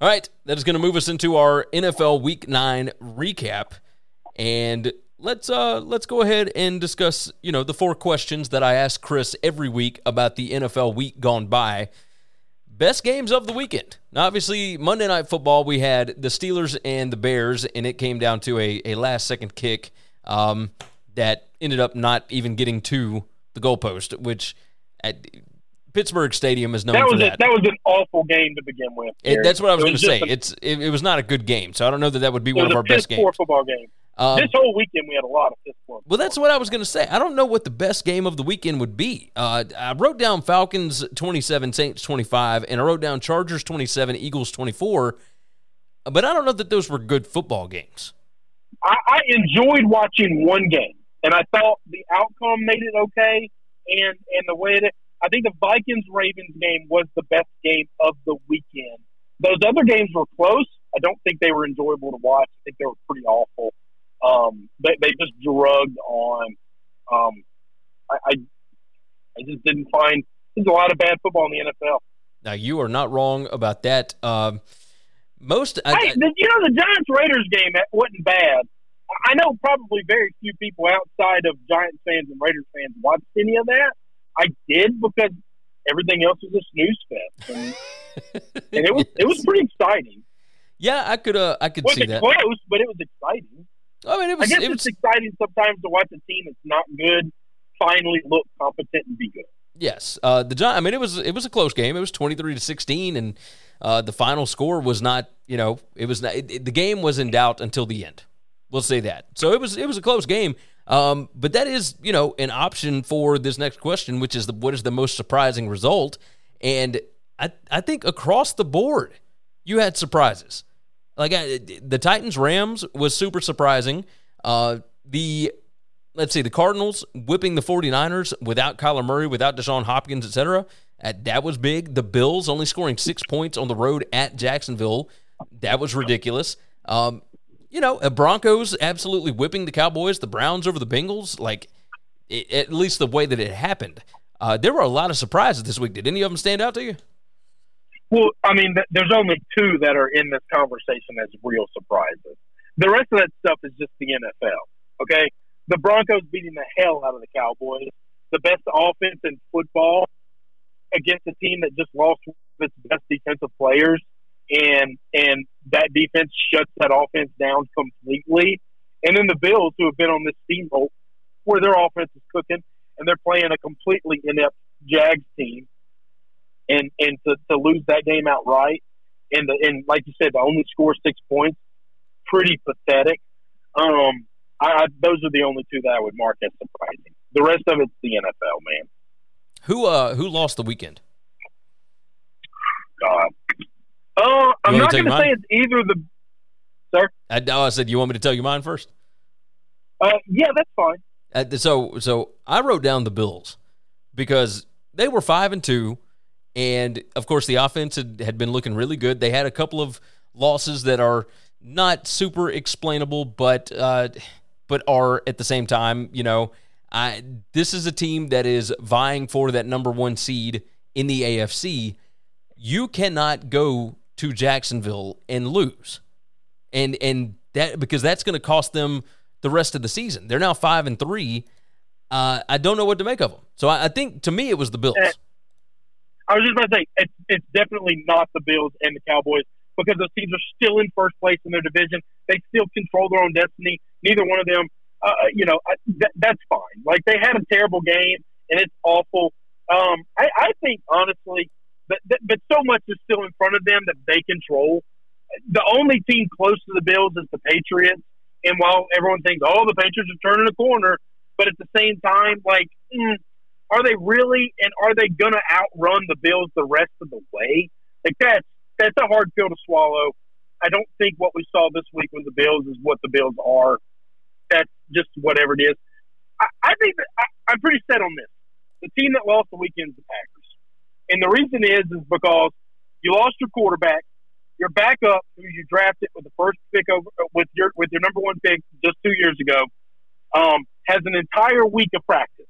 All right, that is going to move us into our NFL Week Nine recap, and let's uh let's go ahead and discuss you know the four questions that I ask Chris every week about the NFL week gone by. Best games of the weekend. Now, obviously, Monday Night Football, we had the Steelers and the Bears, and it came down to a, a last second kick um, that ended up not even getting to the goalpost, which at Pittsburgh Stadium is known That for was a, that. that was an awful game to begin with. It, that's what I was It going to say. a- it's it, it was not a good game, so I don't know that that would be one of our best games. football game. Um, this whole weekend we had a lot of piss poor. well, that's what I was going to say. I don't know what the best game of the weekend would be. Uh, I wrote down Falcons 27, Saints 25, and I wrote down Chargers 27, Eagles 24. But I don't know that those were good football games. I, I enjoyed watching one game, and I thought the outcome made it okay, and and the way that I think the Vikings Ravens game was the best game of the weekend. Those other games were close. I don't think they were enjoyable to watch. I think they were pretty awful. Um, they they just drugged on. Um, I, I I just didn't find there's a lot of bad football in the NFL. Now, you are not wrong about that. Um, most. I, Hey, the, you know the Giants Raiders game wasn't bad. I know probably very few people outside of Giants fans and Raiders fans watched any of that. I did because everything else was a snooze fest, and, and it was it was [laughs] pretty exciting. yeah, I could. Uh, I could see that. close, but it was exciting. I mean, it was. I guess It it's was. exciting sometimes to watch a team that's not good finally look competent and be good. Yes, uh, the Gi- I mean, it was it was a close game. It was twenty three to sixteen, and uh, the final score was not. You know, it was not. It, it- the game was in doubt until the end. We'll say that. So it was it was a close game. Um, but that is you know an option for this next question, which is the what is the most surprising result? And I I think across the board, you had surprises. Like I, the Titans Rams was super surprising. Uh, the let's see, the Cardinals whipping the 49ers without Kyler Murray, without Deshaun Hopkins, etc. Uh, that was big. The Bills only scoring six points on the road at Jacksonville. That was ridiculous. Um, you know, uh, Broncos absolutely whipping the Cowboys, the Browns over the Bengals. Like, i at least the way that it happened. Uh, there were a lot of surprises this week. Did any of them stand out to you? Well, I mean, th- there's only two that are in this conversation as real surprises. The rest of that stuff is just the NFL. Okay, the Broncos beating the hell out of the Cowboys, the best offense in football against a team that just lost its best defensive players, and and that defense shuts that offense down completely. And then the Bills, who have been on this steamroll, where their offense is cooking, and they're playing a completely inept Jags team and and to, to lose that game outright, and the, and like you said, to only score six points, pretty pathetic. Um, I, I, those are the only two that I would mark as surprising. The rest of it's the NFL, man. Who uh who lost the weekend? God. Uh, I'm not going to say it's either the. Sir. I, oh, I said you want me to tell you mine first. Uh, yeah, that's fine. Uh, so so I wrote down the Bills because they were five and two, and of course the offense had, had been looking really good. They had a couple of losses that are not super explainable, but uh, but are at the same time, you know, I this is a team that is vying for that number one seed in the AFC. You cannot go to Jacksonville and lose and and that because that's going to cost them the rest of the season. They're now five and three. Uh, I don't know what to make of them. So I, I think to me it was the Bills. Eh. I was just about to say it's, it's definitely not the Bills and the Cowboys because those teams are still in first place in their division. They still control their own destiny. Neither one of them uh, you know, th- that's fine. Like they had a terrible game and it's awful. Um, I, I think honestly, that, but so much is still in front of them that they control. The only team close to the Bills is the Patriots. And while everyone thinks, oh, the Patriots are turning a corner, but at the same time, like, mm, are they really? And are they going to outrun the Bills the rest of the way? Like that's that's a hard pill to swallow. I don't think what we saw this week with the Bills is what the Bills are. That's just whatever it is. I, I think that I, I'm pretty set on this. The team that lost the weekend is the Packers, and the reason is is because you lost your quarterback, your backup, who you drafted with the first pick over with your with your number one pick just two years ago, um, has an entire week of practice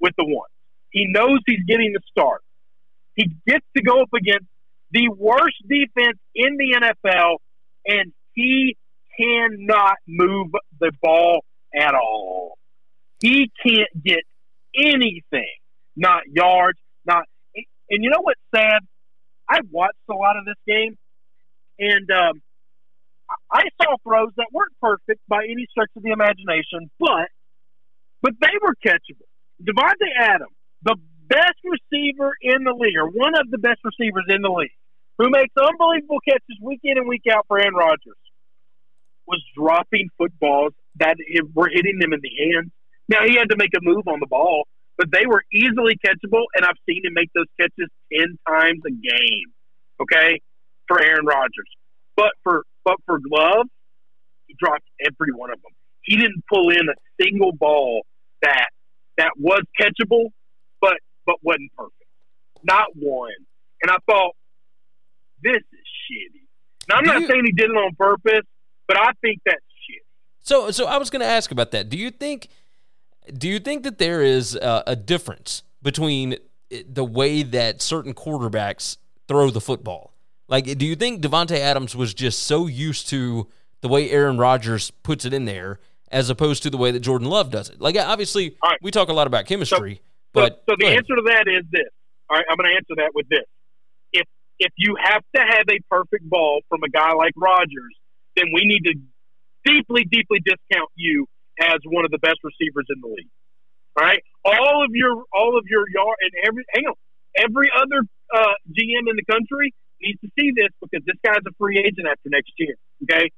with the one. He knows he's getting the start. He gets to go up against the worst defense in the NFL, and he cannot move the ball at all. He can't get anything, not yards, not. And you know what's sad? I watched a lot of this game, and um, I saw throws that weren't perfect by any stretch of the imagination, but but they were catchable. Davante Adams, the best receiver in the league, or one of the best receivers in the league, who makes unbelievable catches week in and week out for Aaron Rodgers, was dropping footballs that were hitting them in the hands. Now he had to make a move on the ball, but they were easily catchable, and I've seen him make those catches ten times a game. Okay, for Aaron Rodgers, but for but for Glove, he dropped every one of them. He didn't pull in a single ball that that was catchable, but but wasn't perfect. Not one. And I thought this is shitty. Now I'm Do not you, saying he did it on purpose, but I think that's shitty. So so I was going to ask about that. Do you think do you think that there is a, a difference between the way that certain quarterbacks throw the football? Like, do you think Davante Adams was just so used to the way Aaron Rodgers puts it in there, as opposed to the way that Jordan Love does it? Like, obviously, right. we talk a lot about chemistry, so, but so, so the answer to that is this. All right, I'm going to answer that with this If if you have to have a perfect ball from a guy like Rodgers, then we need to deeply, deeply discount you as one of the best receivers in the league. All right, all of your all of your yard and every hang on, every other uh, GM in the country needs to see this because this guy's a free agent after next year. Okay,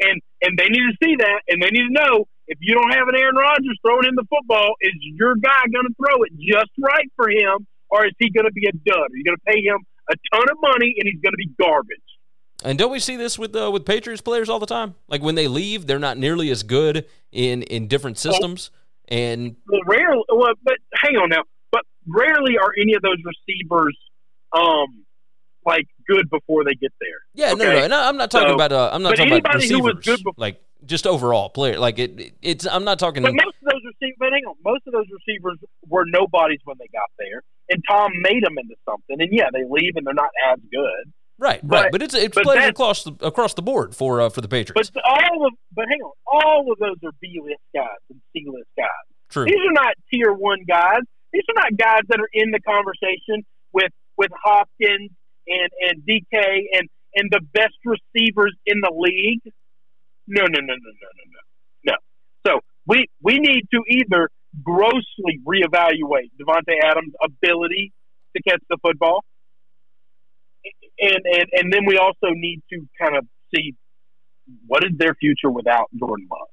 and and they need to see that, and they need to know if you don't have an Aaron Rodgers throwing in the football, is your guy going to throw it just right for him, or is he going to be a dud? Are you going to pay him a ton of money and he's going to be garbage. And don't we see this with uh, with Patriots players all the time? Like when they leave, they're not nearly as good in in different systems. And well, rarely, well, but hang on now. But rarely are any of those receivers um like good before they get there. Yeah, okay? no, no, no. I'm not talking so, about. Uh, I'm not talking about receivers. Who was good before, like just overall player. Like it, it, it's. I'm not talking. But most of those receivers. But hang on, most of those receivers were nobodies when they got there and Tom made them into something. And yeah, they leave and they're not as good. Right, but, right, but it's it's but players across the across the board for uh, for the Patriots. But all of but hang on, all of those are B list guys and C list guys. True. These are not tier one guys. These are not guys that are in the conversation with with Hopkins and and DK and and the best receivers in the league. No, no, no, no, no, no, no, no. So we we need to either grossly reevaluate Davante Adams' ability to catch the football, and and and then we also need to kind of see what is their future without Jordan Love.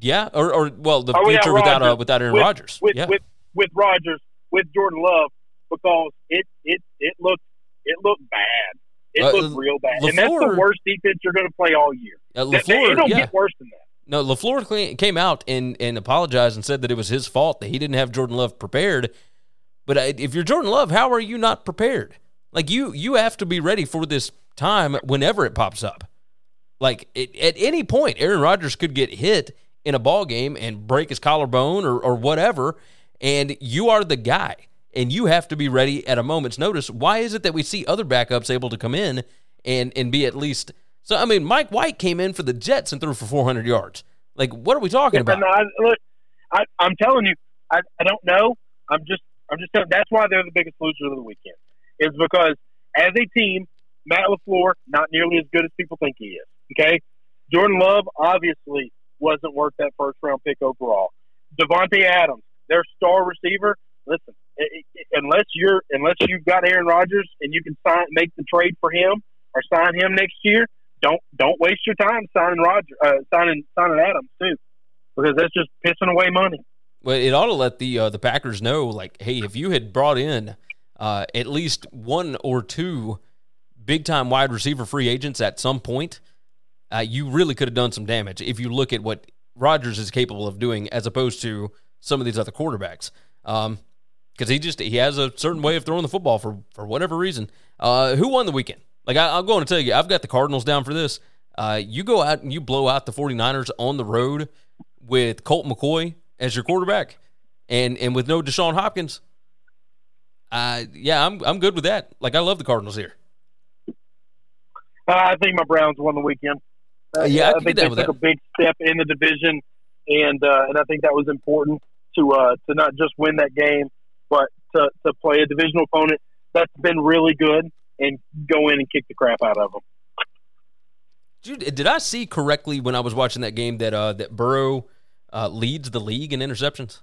Yeah, or, or well, the or future without without, uh, without Aaron Rodgers. With, yeah. with with Rodgers with Jordan Love because it it it looked it looked bad. It uh, looked real bad, LaFleur, and that's the worst defense you're going to play all year. Uh, LaFleur, it don't yeah. get worse than that. No, LaFleur came out and, and apologized and said that it was his fault that he didn't have Jordan Love prepared. But if you're Jordan Love, how are you not prepared? Like you you have to be ready for this time whenever it pops up. Like it, at any point, Aaron Rodgers could get hit in a ball game and break his collarbone or, or whatever, and you are the guy, and you have to be ready at a moment's notice. Why is it that we see other backups able to come in and and be at least – so I mean, Mike White came in for the Jets and threw for 400 yards. Like, what are we talking yeah, about? No, I, look, I, am telling you, I, I don't know. I'm just, I'm just telling. That's why they're the biggest loser of the weekend. Is because as a team, Matt LaFleur not nearly as good as people think he is. Okay, Jordan Love obviously wasn't worth that first round pick overall. Davante Adams, their star receiver. Listen, it, it, unless you're unless you've got Aaron Rodgers and you can sign make the trade for him or sign him next year, don't don't waste your time signing Roger uh, signing signing Adams too, because that's just pissing away money. Well, it ought to let the uh, the Packers know, like, hey, if you had brought in uh, at least one or two big time wide receiver free agents at some point, uh, you really could have done some damage. If you look at what Rodgers is capable of doing, as opposed to some of these other quarterbacks, because um, he just he has a certain way of throwing the football for for whatever reason. Uh, who won the weekend? Like I, am going to tell you, I've got the Cardinals down for this. Uh, you go out and you blow out the 49ers on the road with Colt McCoy as your quarterback, and and with no Deshaun Hopkins. Uh, yeah, I'm I'm good with that. Like I love the Cardinals here. Uh, I think my Browns won the weekend. Uh, yeah, I, I think they took that. a big step in the division, and uh, and I think that was important to uh, to not just win that game, but to, to play a divisional opponent that's been really good and go in and kick the crap out of them. Dude, did I see correctly when I was watching that game that uh, that Burrow uh, leads the league in interceptions?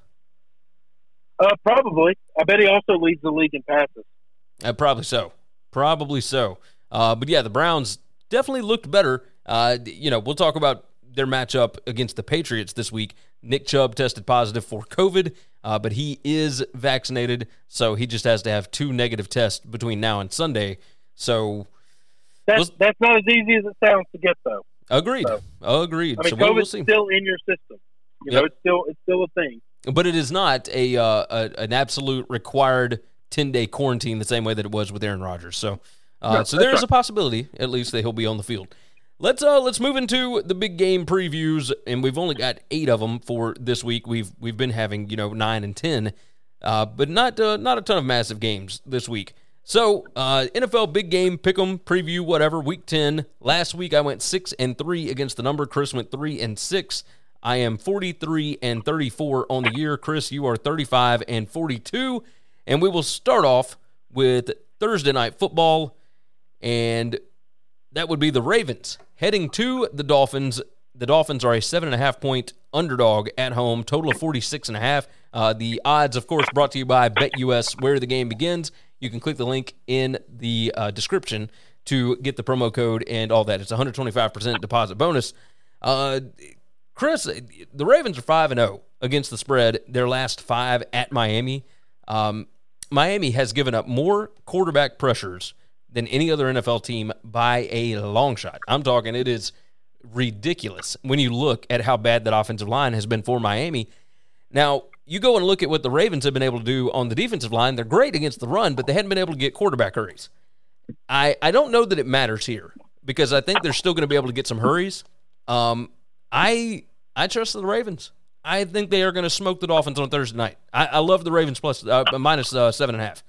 Uh, probably. I bet he also leads the league in passes. Uh, probably so. Probably so. Uh, but yeah, the Browns definitely looked better. Uh, you know, we'll talk about their matchup against the Patriots this week. Nick Chubb tested positive for COVID, uh, but he is vaccinated, so he just has to have two negative tests between now and Sunday. So that's we'll, that's not as easy as it sounds to get, though. Agreed. So, agreed. I mean, so COVID's we'll, still in your system. You yep. know, it's still it's still a thing. But it is not a, uh, a an absolute required ten day quarantine the same way that it was with Aaron Rodgers. So, uh, no, so there is right. a possibility, at least, that he'll be on the field. Let's uh let's move into the big game previews, and we've only got eight of them for this week. We've we've been having you know nine and ten, uh, but not uh, not a ton of massive games this week. So uh, NFL big game pick 'em preview whatever week ten. Last week I went six and three against the number. Chris went three and six. I am forty three and thirty four on the year. Chris, you are thirty five and forty two, and we will start off with Thursday night football, and that would be the Ravens Heading to the Dolphins, the Dolphins are a seven and a half point underdog at home, total of 46 and a half. Uh, the odds, of course, brought to you by BetUS, where the game begins. You can click the link in the uh, description to get the promo code and all that. It's 125% deposit bonus. Uh, Chris, the Ravens are 5 and 0 against the spread, their last five at Miami. Um, Miami has given up more quarterback pressures than any other NFL team by a long shot. I'm talking it is ridiculous when you look at how bad that offensive line has been for Miami. Now, you go and look at what the Ravens have been able to do on the defensive line. They're great against the run, but they hadn't been able to get quarterback hurries. I, I don't know that it matters here because I think they're still going to be able to get some hurries. Um, I I trust the Ravens. I think they are going to smoke the Dolphins on Thursday night. I, I love the Ravens plus uh, minus uh, seven and a half.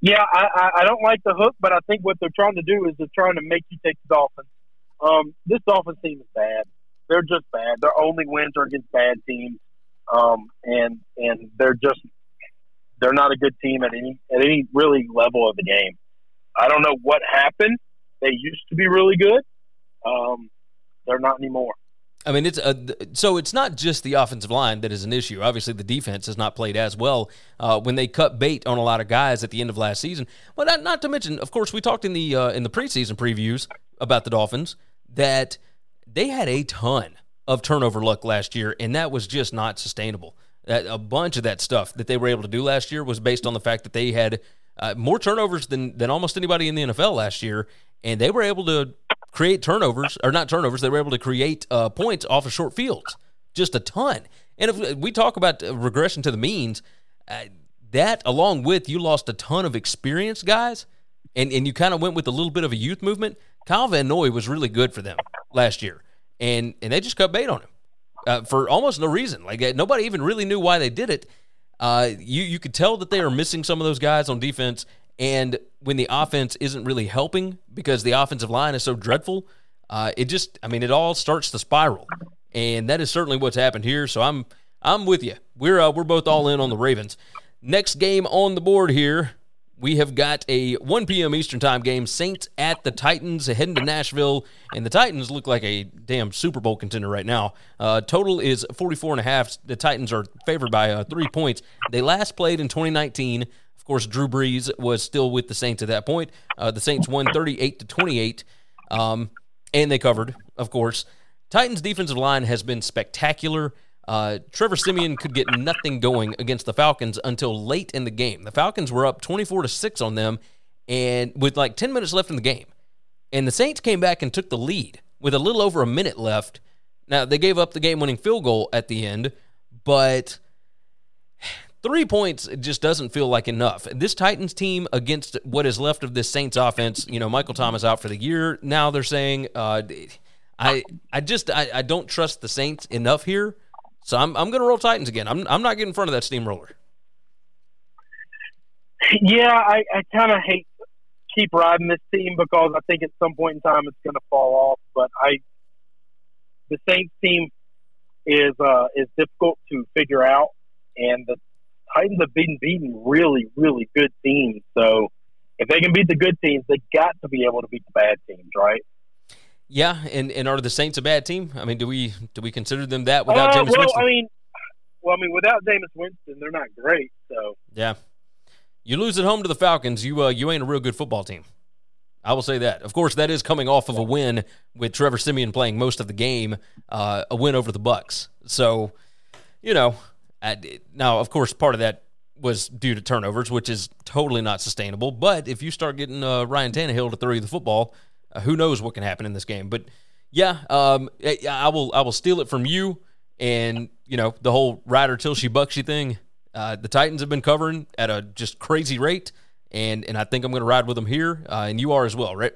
Yeah, I, I don't like the hook, but I think what they're trying to do is they're trying to make you take the Dolphins. Um, this Dolphins team is bad. They're just bad. Their only wins are against bad teams, um, and and they're just they're not a good team at any at any really level of the game. I don't know what happened. They used to be really good. Um, they're not anymore. I mean, it's a, so it's not just the offensive line that is an issue. Obviously, the defense has not played as well uh, when they cut bait on a lot of guys at the end of last season. But not, not to mention, of course, we talked in the uh, in the preseason previews about the Dolphins that they had a ton of turnover luck last year, and that was just not sustainable. That, a bunch of that stuff that they were able to do last year was based on the fact that they had uh, more turnovers than than almost anybody in the NFL last year, and they were able to create turnovers, or not turnovers, they were able to create uh, points off of short fields, just a ton. And if we talk about regression to the means, uh, that along with you lost a ton of experienced guys, and, and you kind of went with a little bit of a youth movement. Kyle Van Noy was really good for them last year, and and they just cut bait on him uh, for almost no reason. Like uh, nobody even really knew why they did it. Uh, you you could tell that they are missing some of those guys on defense, and when the offense isn't really helping because the offensive line is so dreadful, uh, it just, I mean, it all starts to spiral. And that is certainly what's happened here. So I'm, I'm with you. We're, uh, we're both all in on the Ravens. Next game on the board here we have got a 1 p.m. Eastern Time game. Saints at the Titans heading to Nashville, and the Titans look like a damn Super Bowl contender right now. Uh, total is 44 and a half. The Titans are favored by uh, three points. They last played in 2019. Of course, Drew Brees was still with the Saints at that point. Uh, the Saints won 38 to 28, um, and they covered, of course. Titans' defensive line has been spectacular. Uh, Trevor Siemian could get nothing going against the Falcons until late in the game. The Falcons were up 24 to 6 on them and with like 10 minutes left in the game. And the Saints came back and took the lead with a little over a minute left. Now, they gave up the game winning field goal at the end, but three points just doesn't feel like enough. This Titans team against what is left of this Saints offense, you know, Michael Thomas out for the year. Now they're saying, uh, I, I just, I, I don't trust the Saints enough here so I'm I'm going to roll Titans again. I'm I'm not getting in front of that steamroller. Yeah, I, I kind of hate keep riding this team because I think at some point in time it's going to fall off. But I, the Saints team is uh, is difficult to figure out, and the Titans have been beating really really good teams. So if they can beat the good teams, they got to be able to beat the bad teams, right? Yeah, and, and are the Saints a bad team? I mean, do we do we consider them that without uh, Jameis well, Winston? I mean, well, I mean, without Jameis Winston, they're not great. So yeah, you lose at home to the Falcons, you uh, you ain't a real good football team. I will say that. Of course, that is coming off of a win with Trevor Siemian playing most of the game, uh, a win over the Bucs. So, you know, now of course part of that was due to turnovers, which is totally not sustainable. But if you start getting uh, Ryan Tannehill to throw you the football uh, who knows what can happen in this game? But yeah, um, I will I will steal it from you. And you know the whole rider till she bucks you thing. Uh, the Titans have been covering at a just crazy rate, and and I think I'm going to ride with them here, uh, and you are as well, right?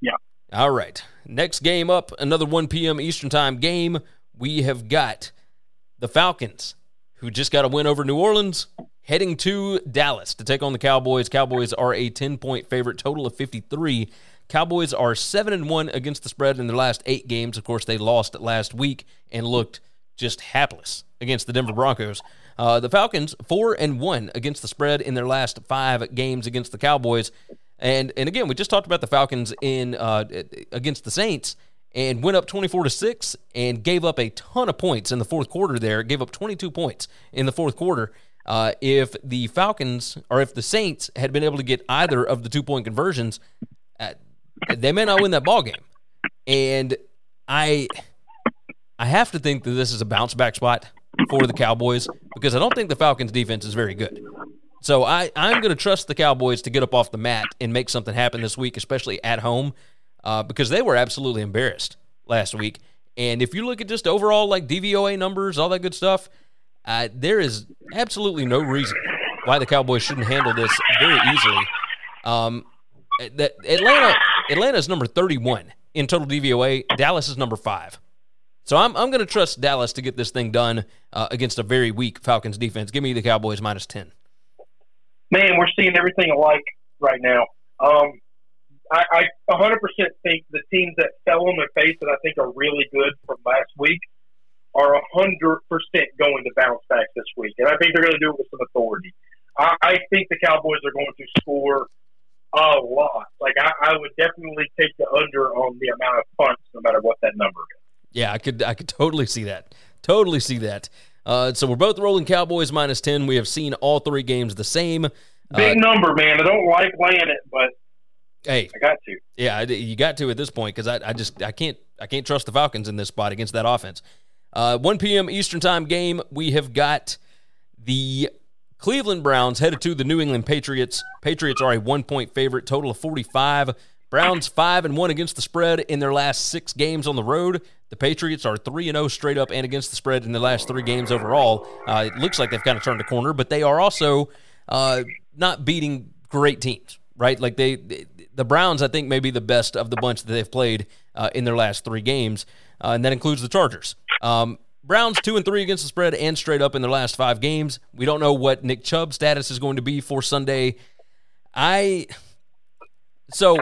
Yeah. All right. Next game up, another 1 p.m. Eastern Time game. We have got the Falcons, who just got a win over New Orleans, heading to Dallas to take on the Cowboys. Cowboys are a 10 point favorite, total of 53. Cowboys are seven and one against the spread in their last eight games. Of course, they lost last week and looked just hapless against the Denver Broncos. Uh, the Falcons four and one against the spread in their last five games against the Cowboys. And and again, we just talked about the Falcons in uh, against the Saints and went up 24 to 6 and gave up a ton of points in the fourth quarter there gave up 22 points in the fourth quarter uh, if the falcons or if the saints had been able to get either of the two point conversions uh, they may not win that ball game. And I I have to think that this is a bounce back spot for the Cowboys because I don't think the Falcons defense is very good. So I, I'm going to trust the Cowboys to get up off the mat and make something happen this week, especially at home, uh, because they were absolutely embarrassed last week. And if you look at just overall like DVOA numbers, all that good stuff, uh, there is absolutely no reason why the Cowboys shouldn't handle this very easily. Um, that Atlanta Atlanta is number 31 in total DVOA. Dallas is number five. So I'm, I'm going to trust Dallas to get this thing done uh, against a very weak Falcons defense. Give me the Cowboys minus 10. Man, we're seeing everything alike right now. Um, I, I 100% think the teams that fell on their face that I think are really good from last week are 100% going to bounce back this week. And I think they're going to do it with some authority. I, I think the Cowboys are going to score a lot. Like I, I would definitely take the under on the amount of punts, no matter what that number is. Yeah, I could I could totally see that. Totally see that. Uh, so we're both rolling Cowboys minus ten. We have seen all three games the same. Big uh, number, man. I don't like laying it, but hey, I got to. Yeah, you got to at this point because I, I just I can't I can't trust the Falcons in this spot against that offense. Uh, 1 p.m. Eastern time game. We have got the Cleveland Browns headed to the New England Patriots. Patriots are a one point favorite, total of 45. Browns 5 and 1 against the spread in their last six games on the road. The Patriots are 3 and 0 straight up and against the spread in the last three games overall. Uh, it looks like they've kind of turned a corner, but they are also uh, not beating great teams, right? Like they, the Browns, I think, may be the best of the bunch that they've played uh, in their last three games, uh, and that includes the Chargers. Um, Browns two and three against the spread and straight up in their last five games. We don't know what Nick Chubb's status is going to be for Sunday. I so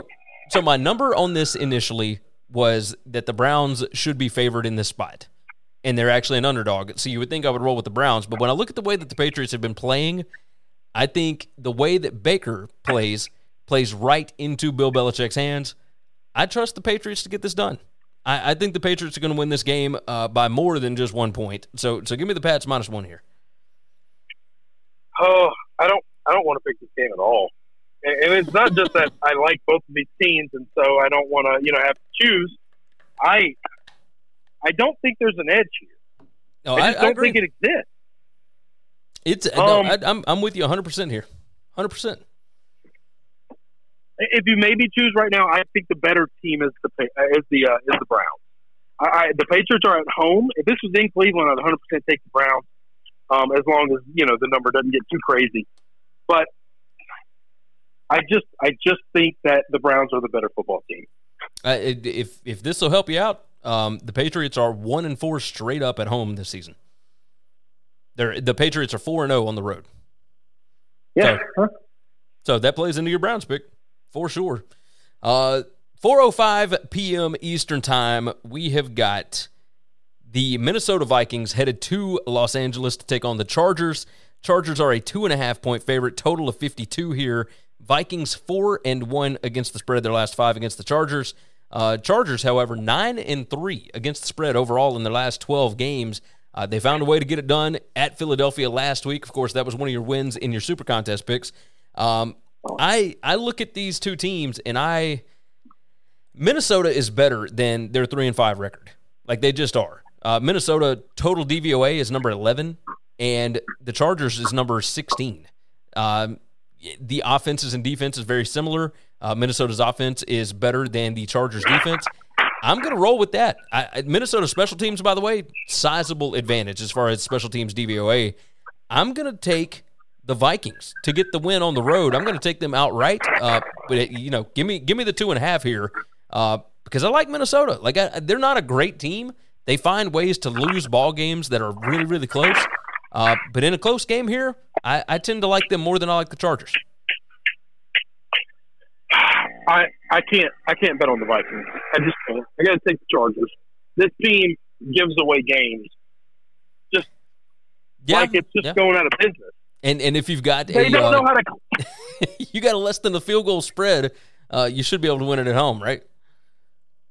so my number on this initially was that the Browns should be favored in this spot. And they're actually an underdog. So you would think I would roll with the Browns, but when I look at the way that the Patriots have been playing, I think the way that Baker plays plays right into Bill Belichick's hands. I trust the Patriots to get this done. I, I think the Patriots are going to win this game uh, by more than just one point. So, so give me the Pats minus one here. Oh, I don't. I don't want to pick this game at all. And it's not just that I like both of these teams, and so I don't want to, you know, have to choose. I, I don't think there's an edge here. No, I I, don't think it exists. It's Um, no, I, I'm I'm with you 100 percent here, 100. percent If you maybe choose right now, I think the better team is the uh, is the uh, is the Browns. I, I, the Patriots are at home. If this was in Cleveland, I'd 100 percent take the Browns, um, as long as you know the number doesn't get too crazy. But I just I just think that the Browns are the better football team. Uh, if if this will help you out, um, the Patriots are one and four straight up at home this season. They're the Patriots are four and zero on the road. Yeah. Huh? So that plays into your Browns pick for sure. Uh, 4:05 p.m. Eastern Time. We have got the Minnesota Vikings headed to Los Angeles to take on the Chargers. Chargers are a two and a half point favorite, total of 52 here. Vikings four and one against the spread. Their last five against the Chargers. Uh, Chargers, however, nine and three against the spread overall in their last 12 games. Uh, they found a way to get it done at Philadelphia last week. Of course, that was one of your wins in your Super Contest picks. Um, I I look at these two teams and I Minnesota is better than their three and five record. Like they just are. Uh, Minnesota total DVOA is number eleven, and the Chargers is number sixteen. Um, the offenses and defense is very similar. Uh, Minnesota's offense is better than the Chargers' defense. I'm going to roll with that. I- Minnesota special teams, by the way, sizable advantage as far as special teams DVOA. I'm going to take the Vikings to get the win on the road. I'm going to take them outright. Uh, but you know, give me give me the two and a half here uh, because I like Minnesota. Like I, they're not a great team. They find ways to lose ball games that are really really close. Uh, but in a close game here, I, I tend to like them more than I like the Chargers. I I can't I can't bet on the Vikings. I just can't. I got to take the Chargers. This team gives away games just Yeah, like it's just yeah. going out of business. And and if you've got They a, don't uh, know how to. [laughs] you got a less than the field goal spread, uh, you should be able to win it at home, right?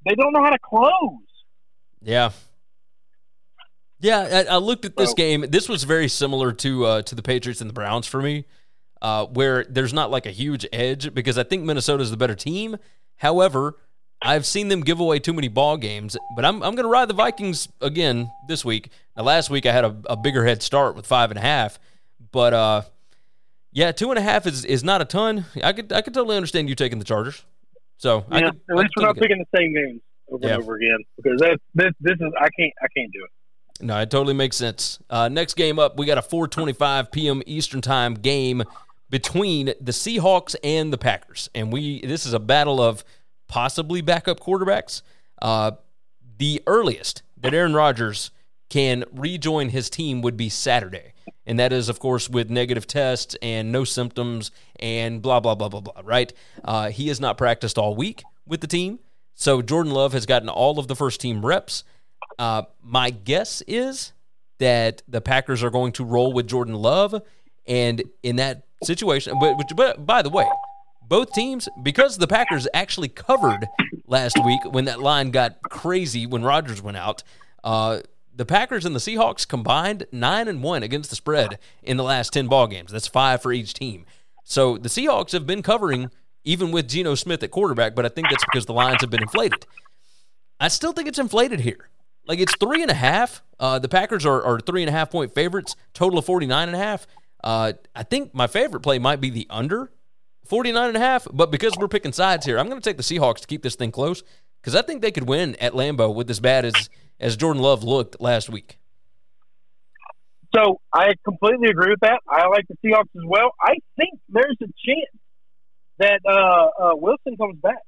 They don't know how to close. Yeah. Yeah, I, I looked at this So- game. This was very similar to uh, to the Patriots and the Browns for me, uh, where there's not like a huge edge because I think Minnesota's the better team. However, I've seen them give away too many ball games, but I'm I'm going to ride the Vikings again this week. Now, last week I had a, a bigger head start with five and a half, but uh, yeah, two and a half is is not a ton. I could I could totally understand you taking the Chargers. So I Yeah, could, at least we're not totally get it. picking the same games over Yeah. and over again because that this this is I can't I can't do it. No, it totally makes sense. Uh, next game up, we got a 4:25 p.m. Eastern Time game between the Seahawks and the Packers, and we this is a battle of possibly backup quarterbacks. Uh, the earliest that Aaron Rodgers can rejoin his team would be Saturday, and that is, of course, with negative tests and no symptoms and blah blah blah blah blah. Right? Uh, he has not practiced all week with the team, so Jordan Love has gotten all of the first team reps. Uh, my guess is that the Packers are going to roll with Jordan Love, and in that situation, but, but, by the way, both teams because the Packers actually covered last week when that line got crazy when Rodgers went out. Uh, the Packers and the Seahawks combined nine and one against the spread in the last ten ball games. That's five for each team. So the Seahawks have been covering even with Geno Smith at quarterback, but I think that's because the lines have been inflated. I still think it's inflated here. Like it's three and a half. Uh, the Packers are, are three and a half point favorites, total of 49 and a half. Uh, I think my favorite play might be the under 49 and a half, but because we're picking sides here, I'm going to take the Seahawks to keep this thing close because I think they could win at Lambeau with as bad as, as Jordan Love looked last week. So I completely agree with that. I like the Seahawks as well. I think there's a chance that uh, uh, Wilson comes back.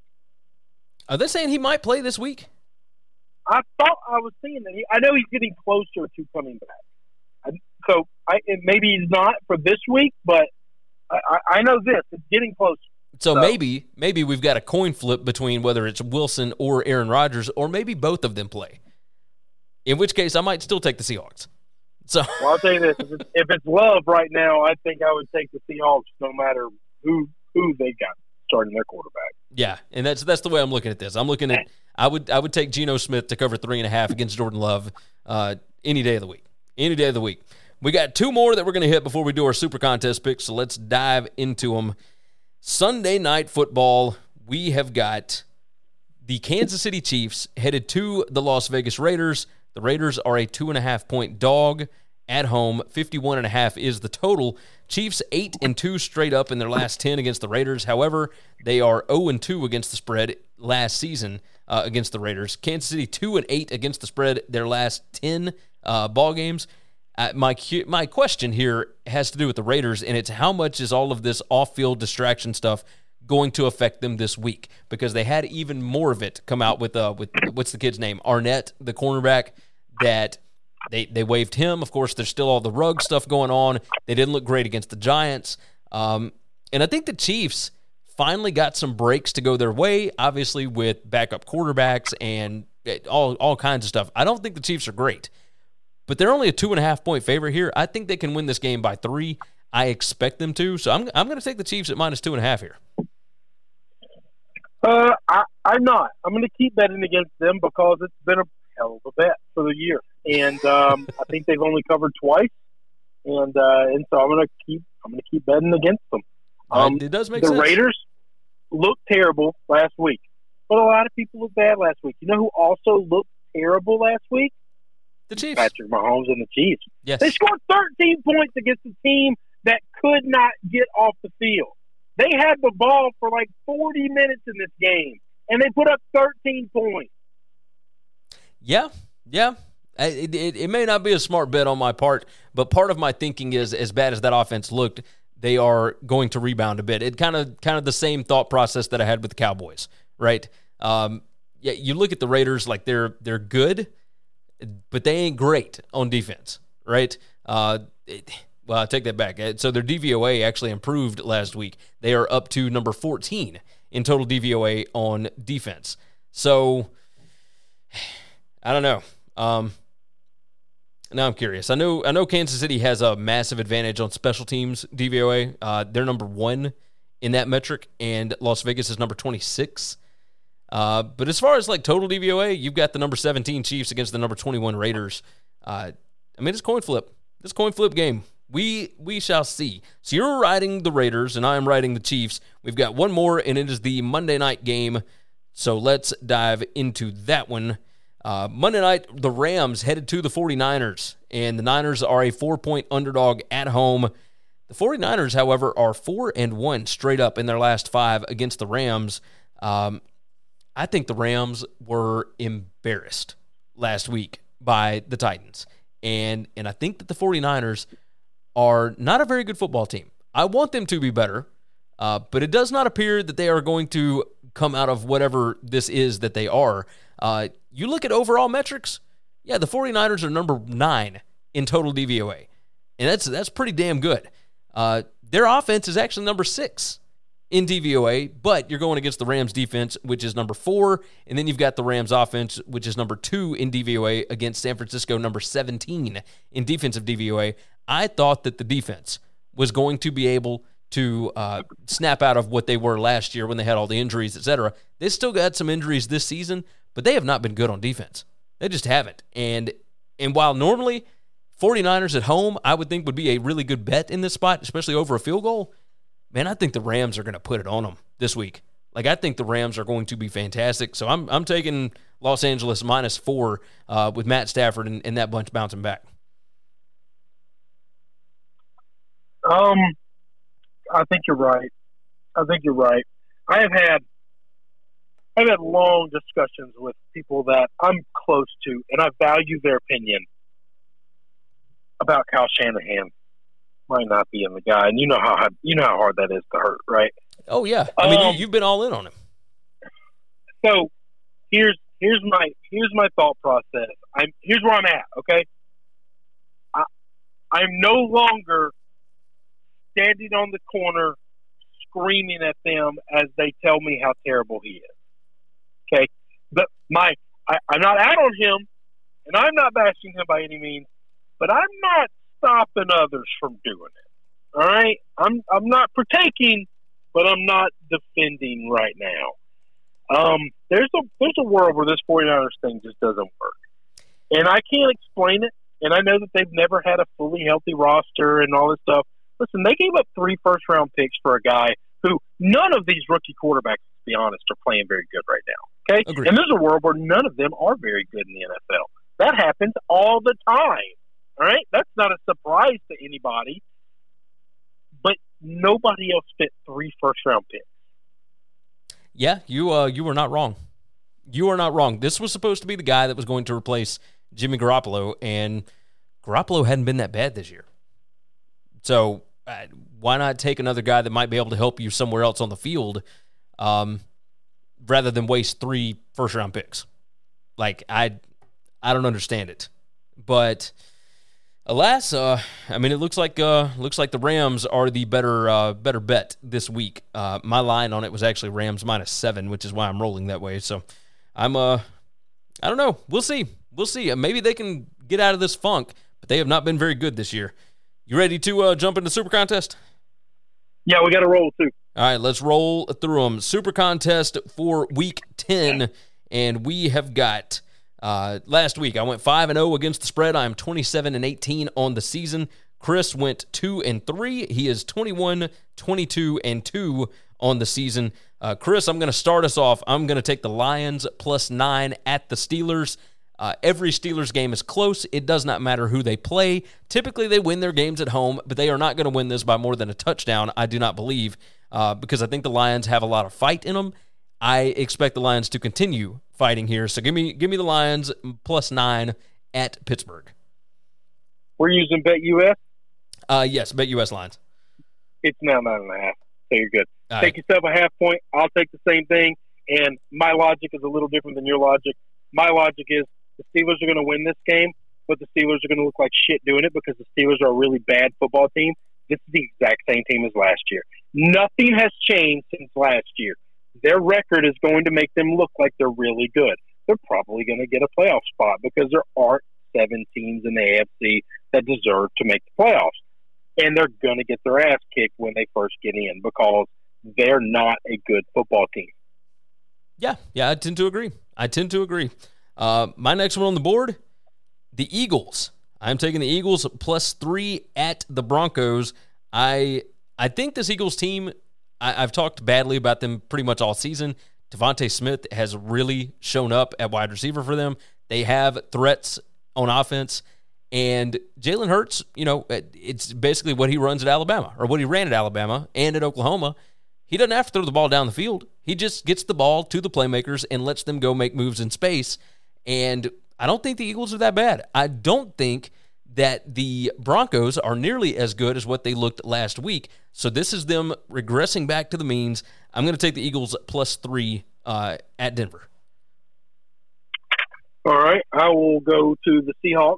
Are they saying he might play this week? I thought I was seeing that. He, I know he's getting closer to coming back. I, so I, maybe he's not for this week, but I, I, I know this: it's getting closer. So So- maybe maybe we've got a coin flip between whether it's Wilson or Aaron Rodgers, or maybe both of them play. In which case, I might still take the Seahawks. So [laughs] well, I'll tell you this: if it's, if it's love right now, I think I would take the Seahawks, no matter who who they got starting their quarterback. Yeah, and that's that's the way I'm looking at this. I'm looking at I would I would take Geno Smith to cover three and a half against Jordan Love uh, any day of the week. Any day of the week. We got two more that we're going to hit before we do our super contest picks, so let's dive into them. Sunday night football, we have got the Kansas City Chiefs headed to the Las Vegas Raiders. The Raiders are a two and a half point dog at home. 51 and a half is the total. Chiefs 8 and 2 straight up in their last 10 against the Raiders. However, they are 0 and 2 against the spread last season uh, against the Raiders. Kansas City 2 and 8 against the spread their last 10 uh, ball games. Uh, my my question here has to do with the Raiders, and it's how much is all of this off-field distraction stuff going to affect them this week? Because they had even more of it come out with uh with what's the kid's name Arnette the cornerback that they they waived him. Of course, there's still all the Ruggs stuff going on. They didn't look great against the Giants, um, and I think the Chiefs finally got some breaks to go their way. Obviously, with backup quarterbacks and all all kinds of stuff. I don't think the Chiefs are great, but they're only a two and a half point favorite here. I think they can win this game by three. I expect them to. So I'm I'm going to take the Chiefs at minus two and a half here. Uh, I, I'm not. I'm going to keep betting against them because it's been a hell of a bet for the year, and um, [laughs] I think they've only covered twice, and uh, and so I'm going to keep I'm going to keep betting against them. Um, it does make sense. the sense. Raiders looked terrible last week, but a lot of people looked bad last week. You know who also looked terrible last week? The Chiefs. Patrick Mahomes and the Chiefs. Yes. They scored 13 points against a team that could not get off the field. They had the ball for like 40 minutes in this game, and they put up 13 points. Yeah, yeah. It, it, it, may not be a smart bet on my part, but part of my thinking is as bad as that offense looked, they are going to rebound a bit. It kind of kind of the same thought process that I had with the Cowboys, right? Um, yeah, you look at the Raiders like they're they're good, but they ain't great on defense, right? Uh, it, well, I take that back. So their DVOA actually improved last week. They are up to number 14 in total DVOA on defense. So [sighs] I don't know. Um, now I'm curious. I know I know Kansas City has a massive advantage on special teams DVOA. Uh, they're number one in that metric, and Las Vegas is number 26. Uh, but as far as like total DVOA, you've got the number 17 Chiefs against the number 21 Raiders. Uh, I mean, it's coin flip. This coin flip game. We we shall see. So you're riding the Raiders, and I am riding the Chiefs. We've got one more, and it is the Monday night game. So let's dive into that one. Uh, Monday night, the Rams headed to the 49ers, and the Niners are a four point underdog at home. The 49ers, however, are 4 and 1 straight up in their last five against the Rams. Um, I think the Rams were embarrassed last week by the Titans. And, and I think that the 49ers are not a very good football team. I want them to be better, uh, but it does not appear that they are going to come out of whatever this is that they are. Uh, you look at overall metrics, yeah, the 49ers are number nine in total DVOA. And that's that's pretty damn good. Uh, their offense is actually number six in DVOA, but you're going against the Rams defense, which is number four, and then you've got the Rams offense, which is number two in DVOA against San Francisco, number 17 in defensive DVOA. I thought that the defense was going to be able to uh, snap out of what they were last year when they had all the injuries, etc. They still got some injuries this season, but they have not been good on defense. They just haven't. And and while normally 49ers at home, I would think would be a really good bet in this spot, especially over a field goal, man, I think the Rams are going to put it on them this week. Like I think the Rams are going to be fantastic. So I'm I'm taking Los Angeles minus four uh, with Matt Stafford and, and that bunch bouncing back. Um, I think you're right. I think you're right. I have had I've had long discussions with people that I'm close to, and I value their opinion about Kyle Shanahan might not be in the guy, and you know how you know how hard that is to hurt, right? Oh yeah, I mean um, you, have been all in on him. So here's here's my here's my thought process. I'm here's where I'm at. Okay, I I'm no longer standing on the corner screaming at them as they tell me how terrible he is. Okay, but my I, I'm not out on him, and I'm not bashing him by any means. but I'm not stopping others from doing it. All right, I'm I'm not partaking, but I'm not defending right now. Um, there's a there's a world where this 49ers thing just doesn't work, and I can't explain it. And I know that they've never had a fully healthy roster and all this stuff. Listen, they gave up three first round picks for a guy who none of these rookie quarterbacks, to be honest, are playing very good right now. Okay, Agreed. and there's a world where none of them are very good in the NFL. That happens all the time. All right, that's not a surprise to anybody. But nobody else fit three first round picks. Yeah, you uh you were not wrong. You are not wrong. This was supposed to be the guy that was going to replace Jimmy Garoppolo, and Garoppolo hadn't been that bad this year. So uh, why not take another guy that might be able to help you somewhere else on the field, um, rather than waste three first round picks? Like I, I don't understand it, but alas, uh, I mean, it looks like uh, looks like the Rams are the better uh, better bet this week. Uh, my line on it was actually Rams minus seven, which is why I'm rolling that way. So I'm uh, I don't know. We'll see. We'll see. Uh, Maybe they can get out of this funk, but they have not been very good this year. You ready to uh, jump into Super Contest? Yeah, we got to roll too. All right, let's roll through them. Super contest for week 10. And we have got uh, last week I went 5 and 0 against the spread. I'm 27 and 18 on the season. Chris went 2 and 3. He is 21, 22 and 2 on the season. Uh, Chris, I'm going to start us off. I'm going to take the Lions plus 9 at the Steelers. Uh, every Steelers game is close. It does not matter who they play. Typically, they win their games at home, but they are not going to win this by more than a touchdown. I do not believe, uh, because I think the Lions have a lot of fight in them. I expect the Lions to continue fighting here. So give me give me the Lions plus nine at Pittsburgh. We're using BetUS. Uh, yes, bet U.S. Lions. It's now nine and a half. So you're good. All take right. yourself a half point. I'll take the same thing. And my logic is a little different than your logic. My logic is the Steelers are going to win this game, but the Steelers are going to look like shit doing it because the Steelers are a really bad football team. This is the exact same team as last year. Nothing has changed since last year. Their record is going to make them look like they're really good. They're probably going to get a playoff spot because there aren't seven teams in the AFC that deserve to make the playoffs. And they're going to get their ass kicked when they first get in because they're not a good football team. Yeah, yeah, I tend to agree. I tend to agree. Uh, my next one on the board, the Eagles. I'm taking the Eagles plus three at the Broncos. I I think this Eagles team. I, I've talked badly about them pretty much all season. DeVonta Smith has really shown up at wide receiver for them. They have threats on offense, and Jalen Hurts. You know, it's basically what he runs at Alabama or what he ran at Alabama and at Oklahoma. He doesn't have to throw the ball down the field. He just gets the ball to the playmakers and lets them go make moves in space. And I don't think the Eagles are that bad. I don't think that the Broncos are nearly as good as what they looked last week. So this is them regressing back to the means. I'm going to take the Eagles plus three uh, at Denver. All right, I will go to the Seahawks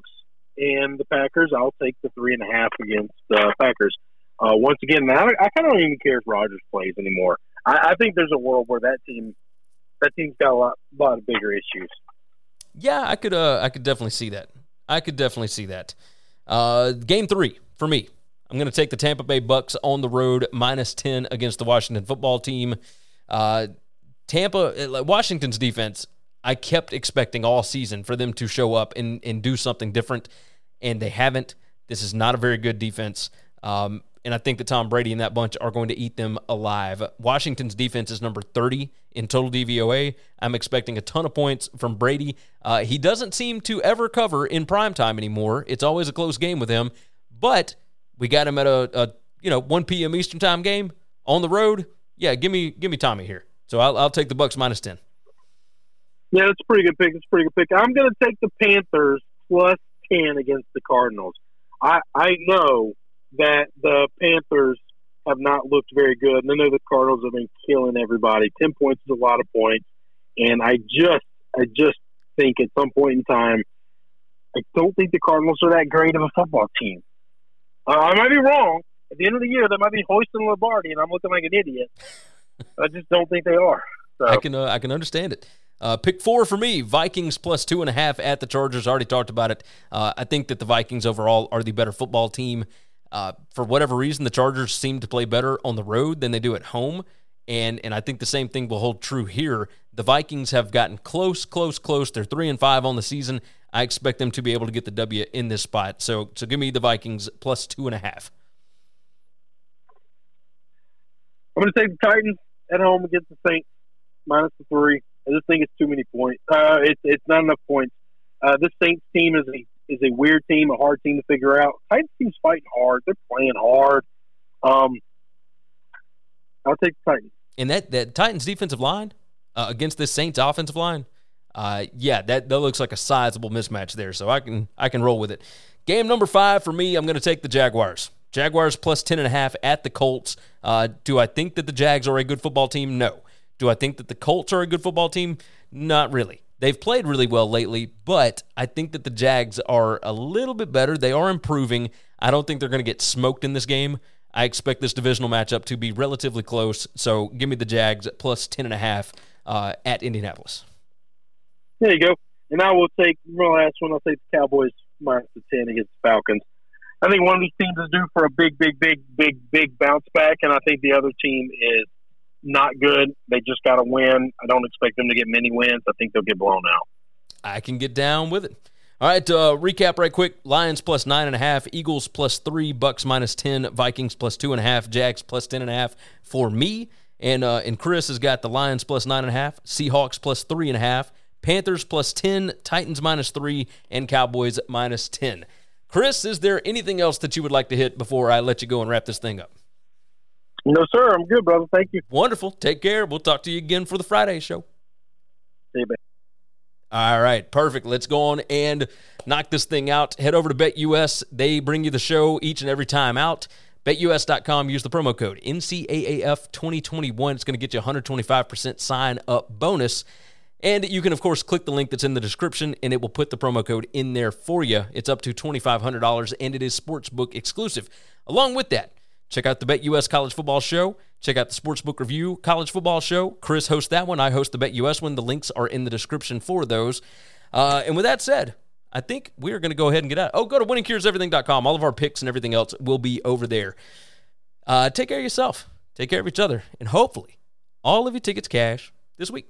and the Packers. I'll take the three and a half against the Packers. Uh, once again, I, I kind of don't even care if Rodgers plays anymore. I, I think there's a world where that team, that team's got a lot, lot of bigger issues. Yeah, I could. Uh, I could definitely see that. I could definitely see that. Uh, game three for me. I'm going to take the Tampa Bay Bucs on the road minus ten against the Washington Football Team. Uh, Tampa, Washington's defense. I kept expecting all season for them to show up and, and do something different, and they haven't. This is not a very good defense. Um, and I think that Tom Brady and that bunch are going to eat them alive. Washington's defense is number 30 in total DVOA. I'm expecting a ton of points from Brady. Uh, he doesn't seem to ever cover in prime time anymore. It's always a close game with him, but we got him at a, a you know 1 p.m. Eastern time game on the road. Yeah, give me give me Tommy here. So I'll, I'll take the Bucs minus 10. Yeah, that's a pretty good pick. It's a pretty good pick. I'm going to take the Panthers plus ten against the Cardinals. I I know that the Panthers have not looked very good, and I know the Cardinals have been killing everybody. Ten points is a lot of points, and I just I just think at some point in time, I don't think the Cardinals are that great of a football team. Uh, I might be wrong. At the end of the year, they might be hoisting Lombardi, and I'm looking like an idiot. I just don't think they are. So I can uh, I can understand it. Uh, pick four for me Vikings plus two and a half at the Chargers. Already talked about it. Uh, I think that the Vikings overall are the better football team. Uh, for whatever reason, the Chargers seem to play better on the road than they do at home. And, and I think the same thing will hold true here. The Vikings have gotten close, close, close. They're three and five on the season. I expect them to be able to get the W in this spot. So, so give me the Vikings plus two and a half. I'm going to take the Titans at home against the Saints minus the three. I just think it's too many points. Uh, it's it's not enough points. Uh, this Saints team is a is a weird team, a hard team to figure out. Titans team's fighting hard. They're playing hard. Um, I'll take the Titans. And that that Titans defensive line uh, against this Saints offensive line, uh, yeah, that that looks like a sizable mismatch there. So I can I can roll with it. Game number five for me, I'm going to take the Jaguars. Jaguars plus 10.5 at the Colts. Uh, do I think that the Jags are a good football team? No. Do I think that the Colts are a good football team? Not really. They've played really well lately, but I think that the Jags are a little bit better. They are improving. I don't think they're going to get smoked in this game. I expect this divisional matchup to be relatively close. So give me the Jags plus 10.5 uh, at Indianapolis. There you go. And I will take my last one. I'll take the Cowboys minus the 10 against the Falcons. I think one of these teams is due for a big, big, big, big, big bounce back, and I think the other team is not good. They just got to win. I don't expect them to get many wins. I think they'll get blown out. I can get down with it. All right, uh, recap right quick: Lions plus nine and a half, Eagles plus three, Bucs minus ten, Vikings plus two and a half, Jags plus ten and a half for me, and uh, and Chris has got the Lions plus nine and a half, Seahawks plus three and a half, Panthers plus ten, Titans minus three, and Cowboys minus ten. Chris, is there anything else that you would like to hit before I let you go and wrap this thing up? No, sir. I'm good, brother. Thank you. Wonderful. Take care. We'll talk to you again for the Friday show. See you, man. All right, perfect. Let's go on and knock this thing out. Head over to BetUS. They bring you the show each and every time out. BetUS.com. Use the promo code NCAAF2021. It's going to get you 125% sign up bonus. And you can, of course, click the link that's in the description and it will put the promo code in there for you. It's up to $2,500 and it is Sportsbook exclusive. Along with that, check out the BetUS College Football Show. Check out the Sportsbook Review College Football Show. Chris hosts that one. I host the BetUS one. The links are in the description for those. Uh, and with that said, I think we're going to go ahead and get out. Oh, go to winningcureseverything.com. All of our picks and everything else will be over there. Uh, take care of yourself. Take care of each other. And hopefully, all of your tickets cash this week.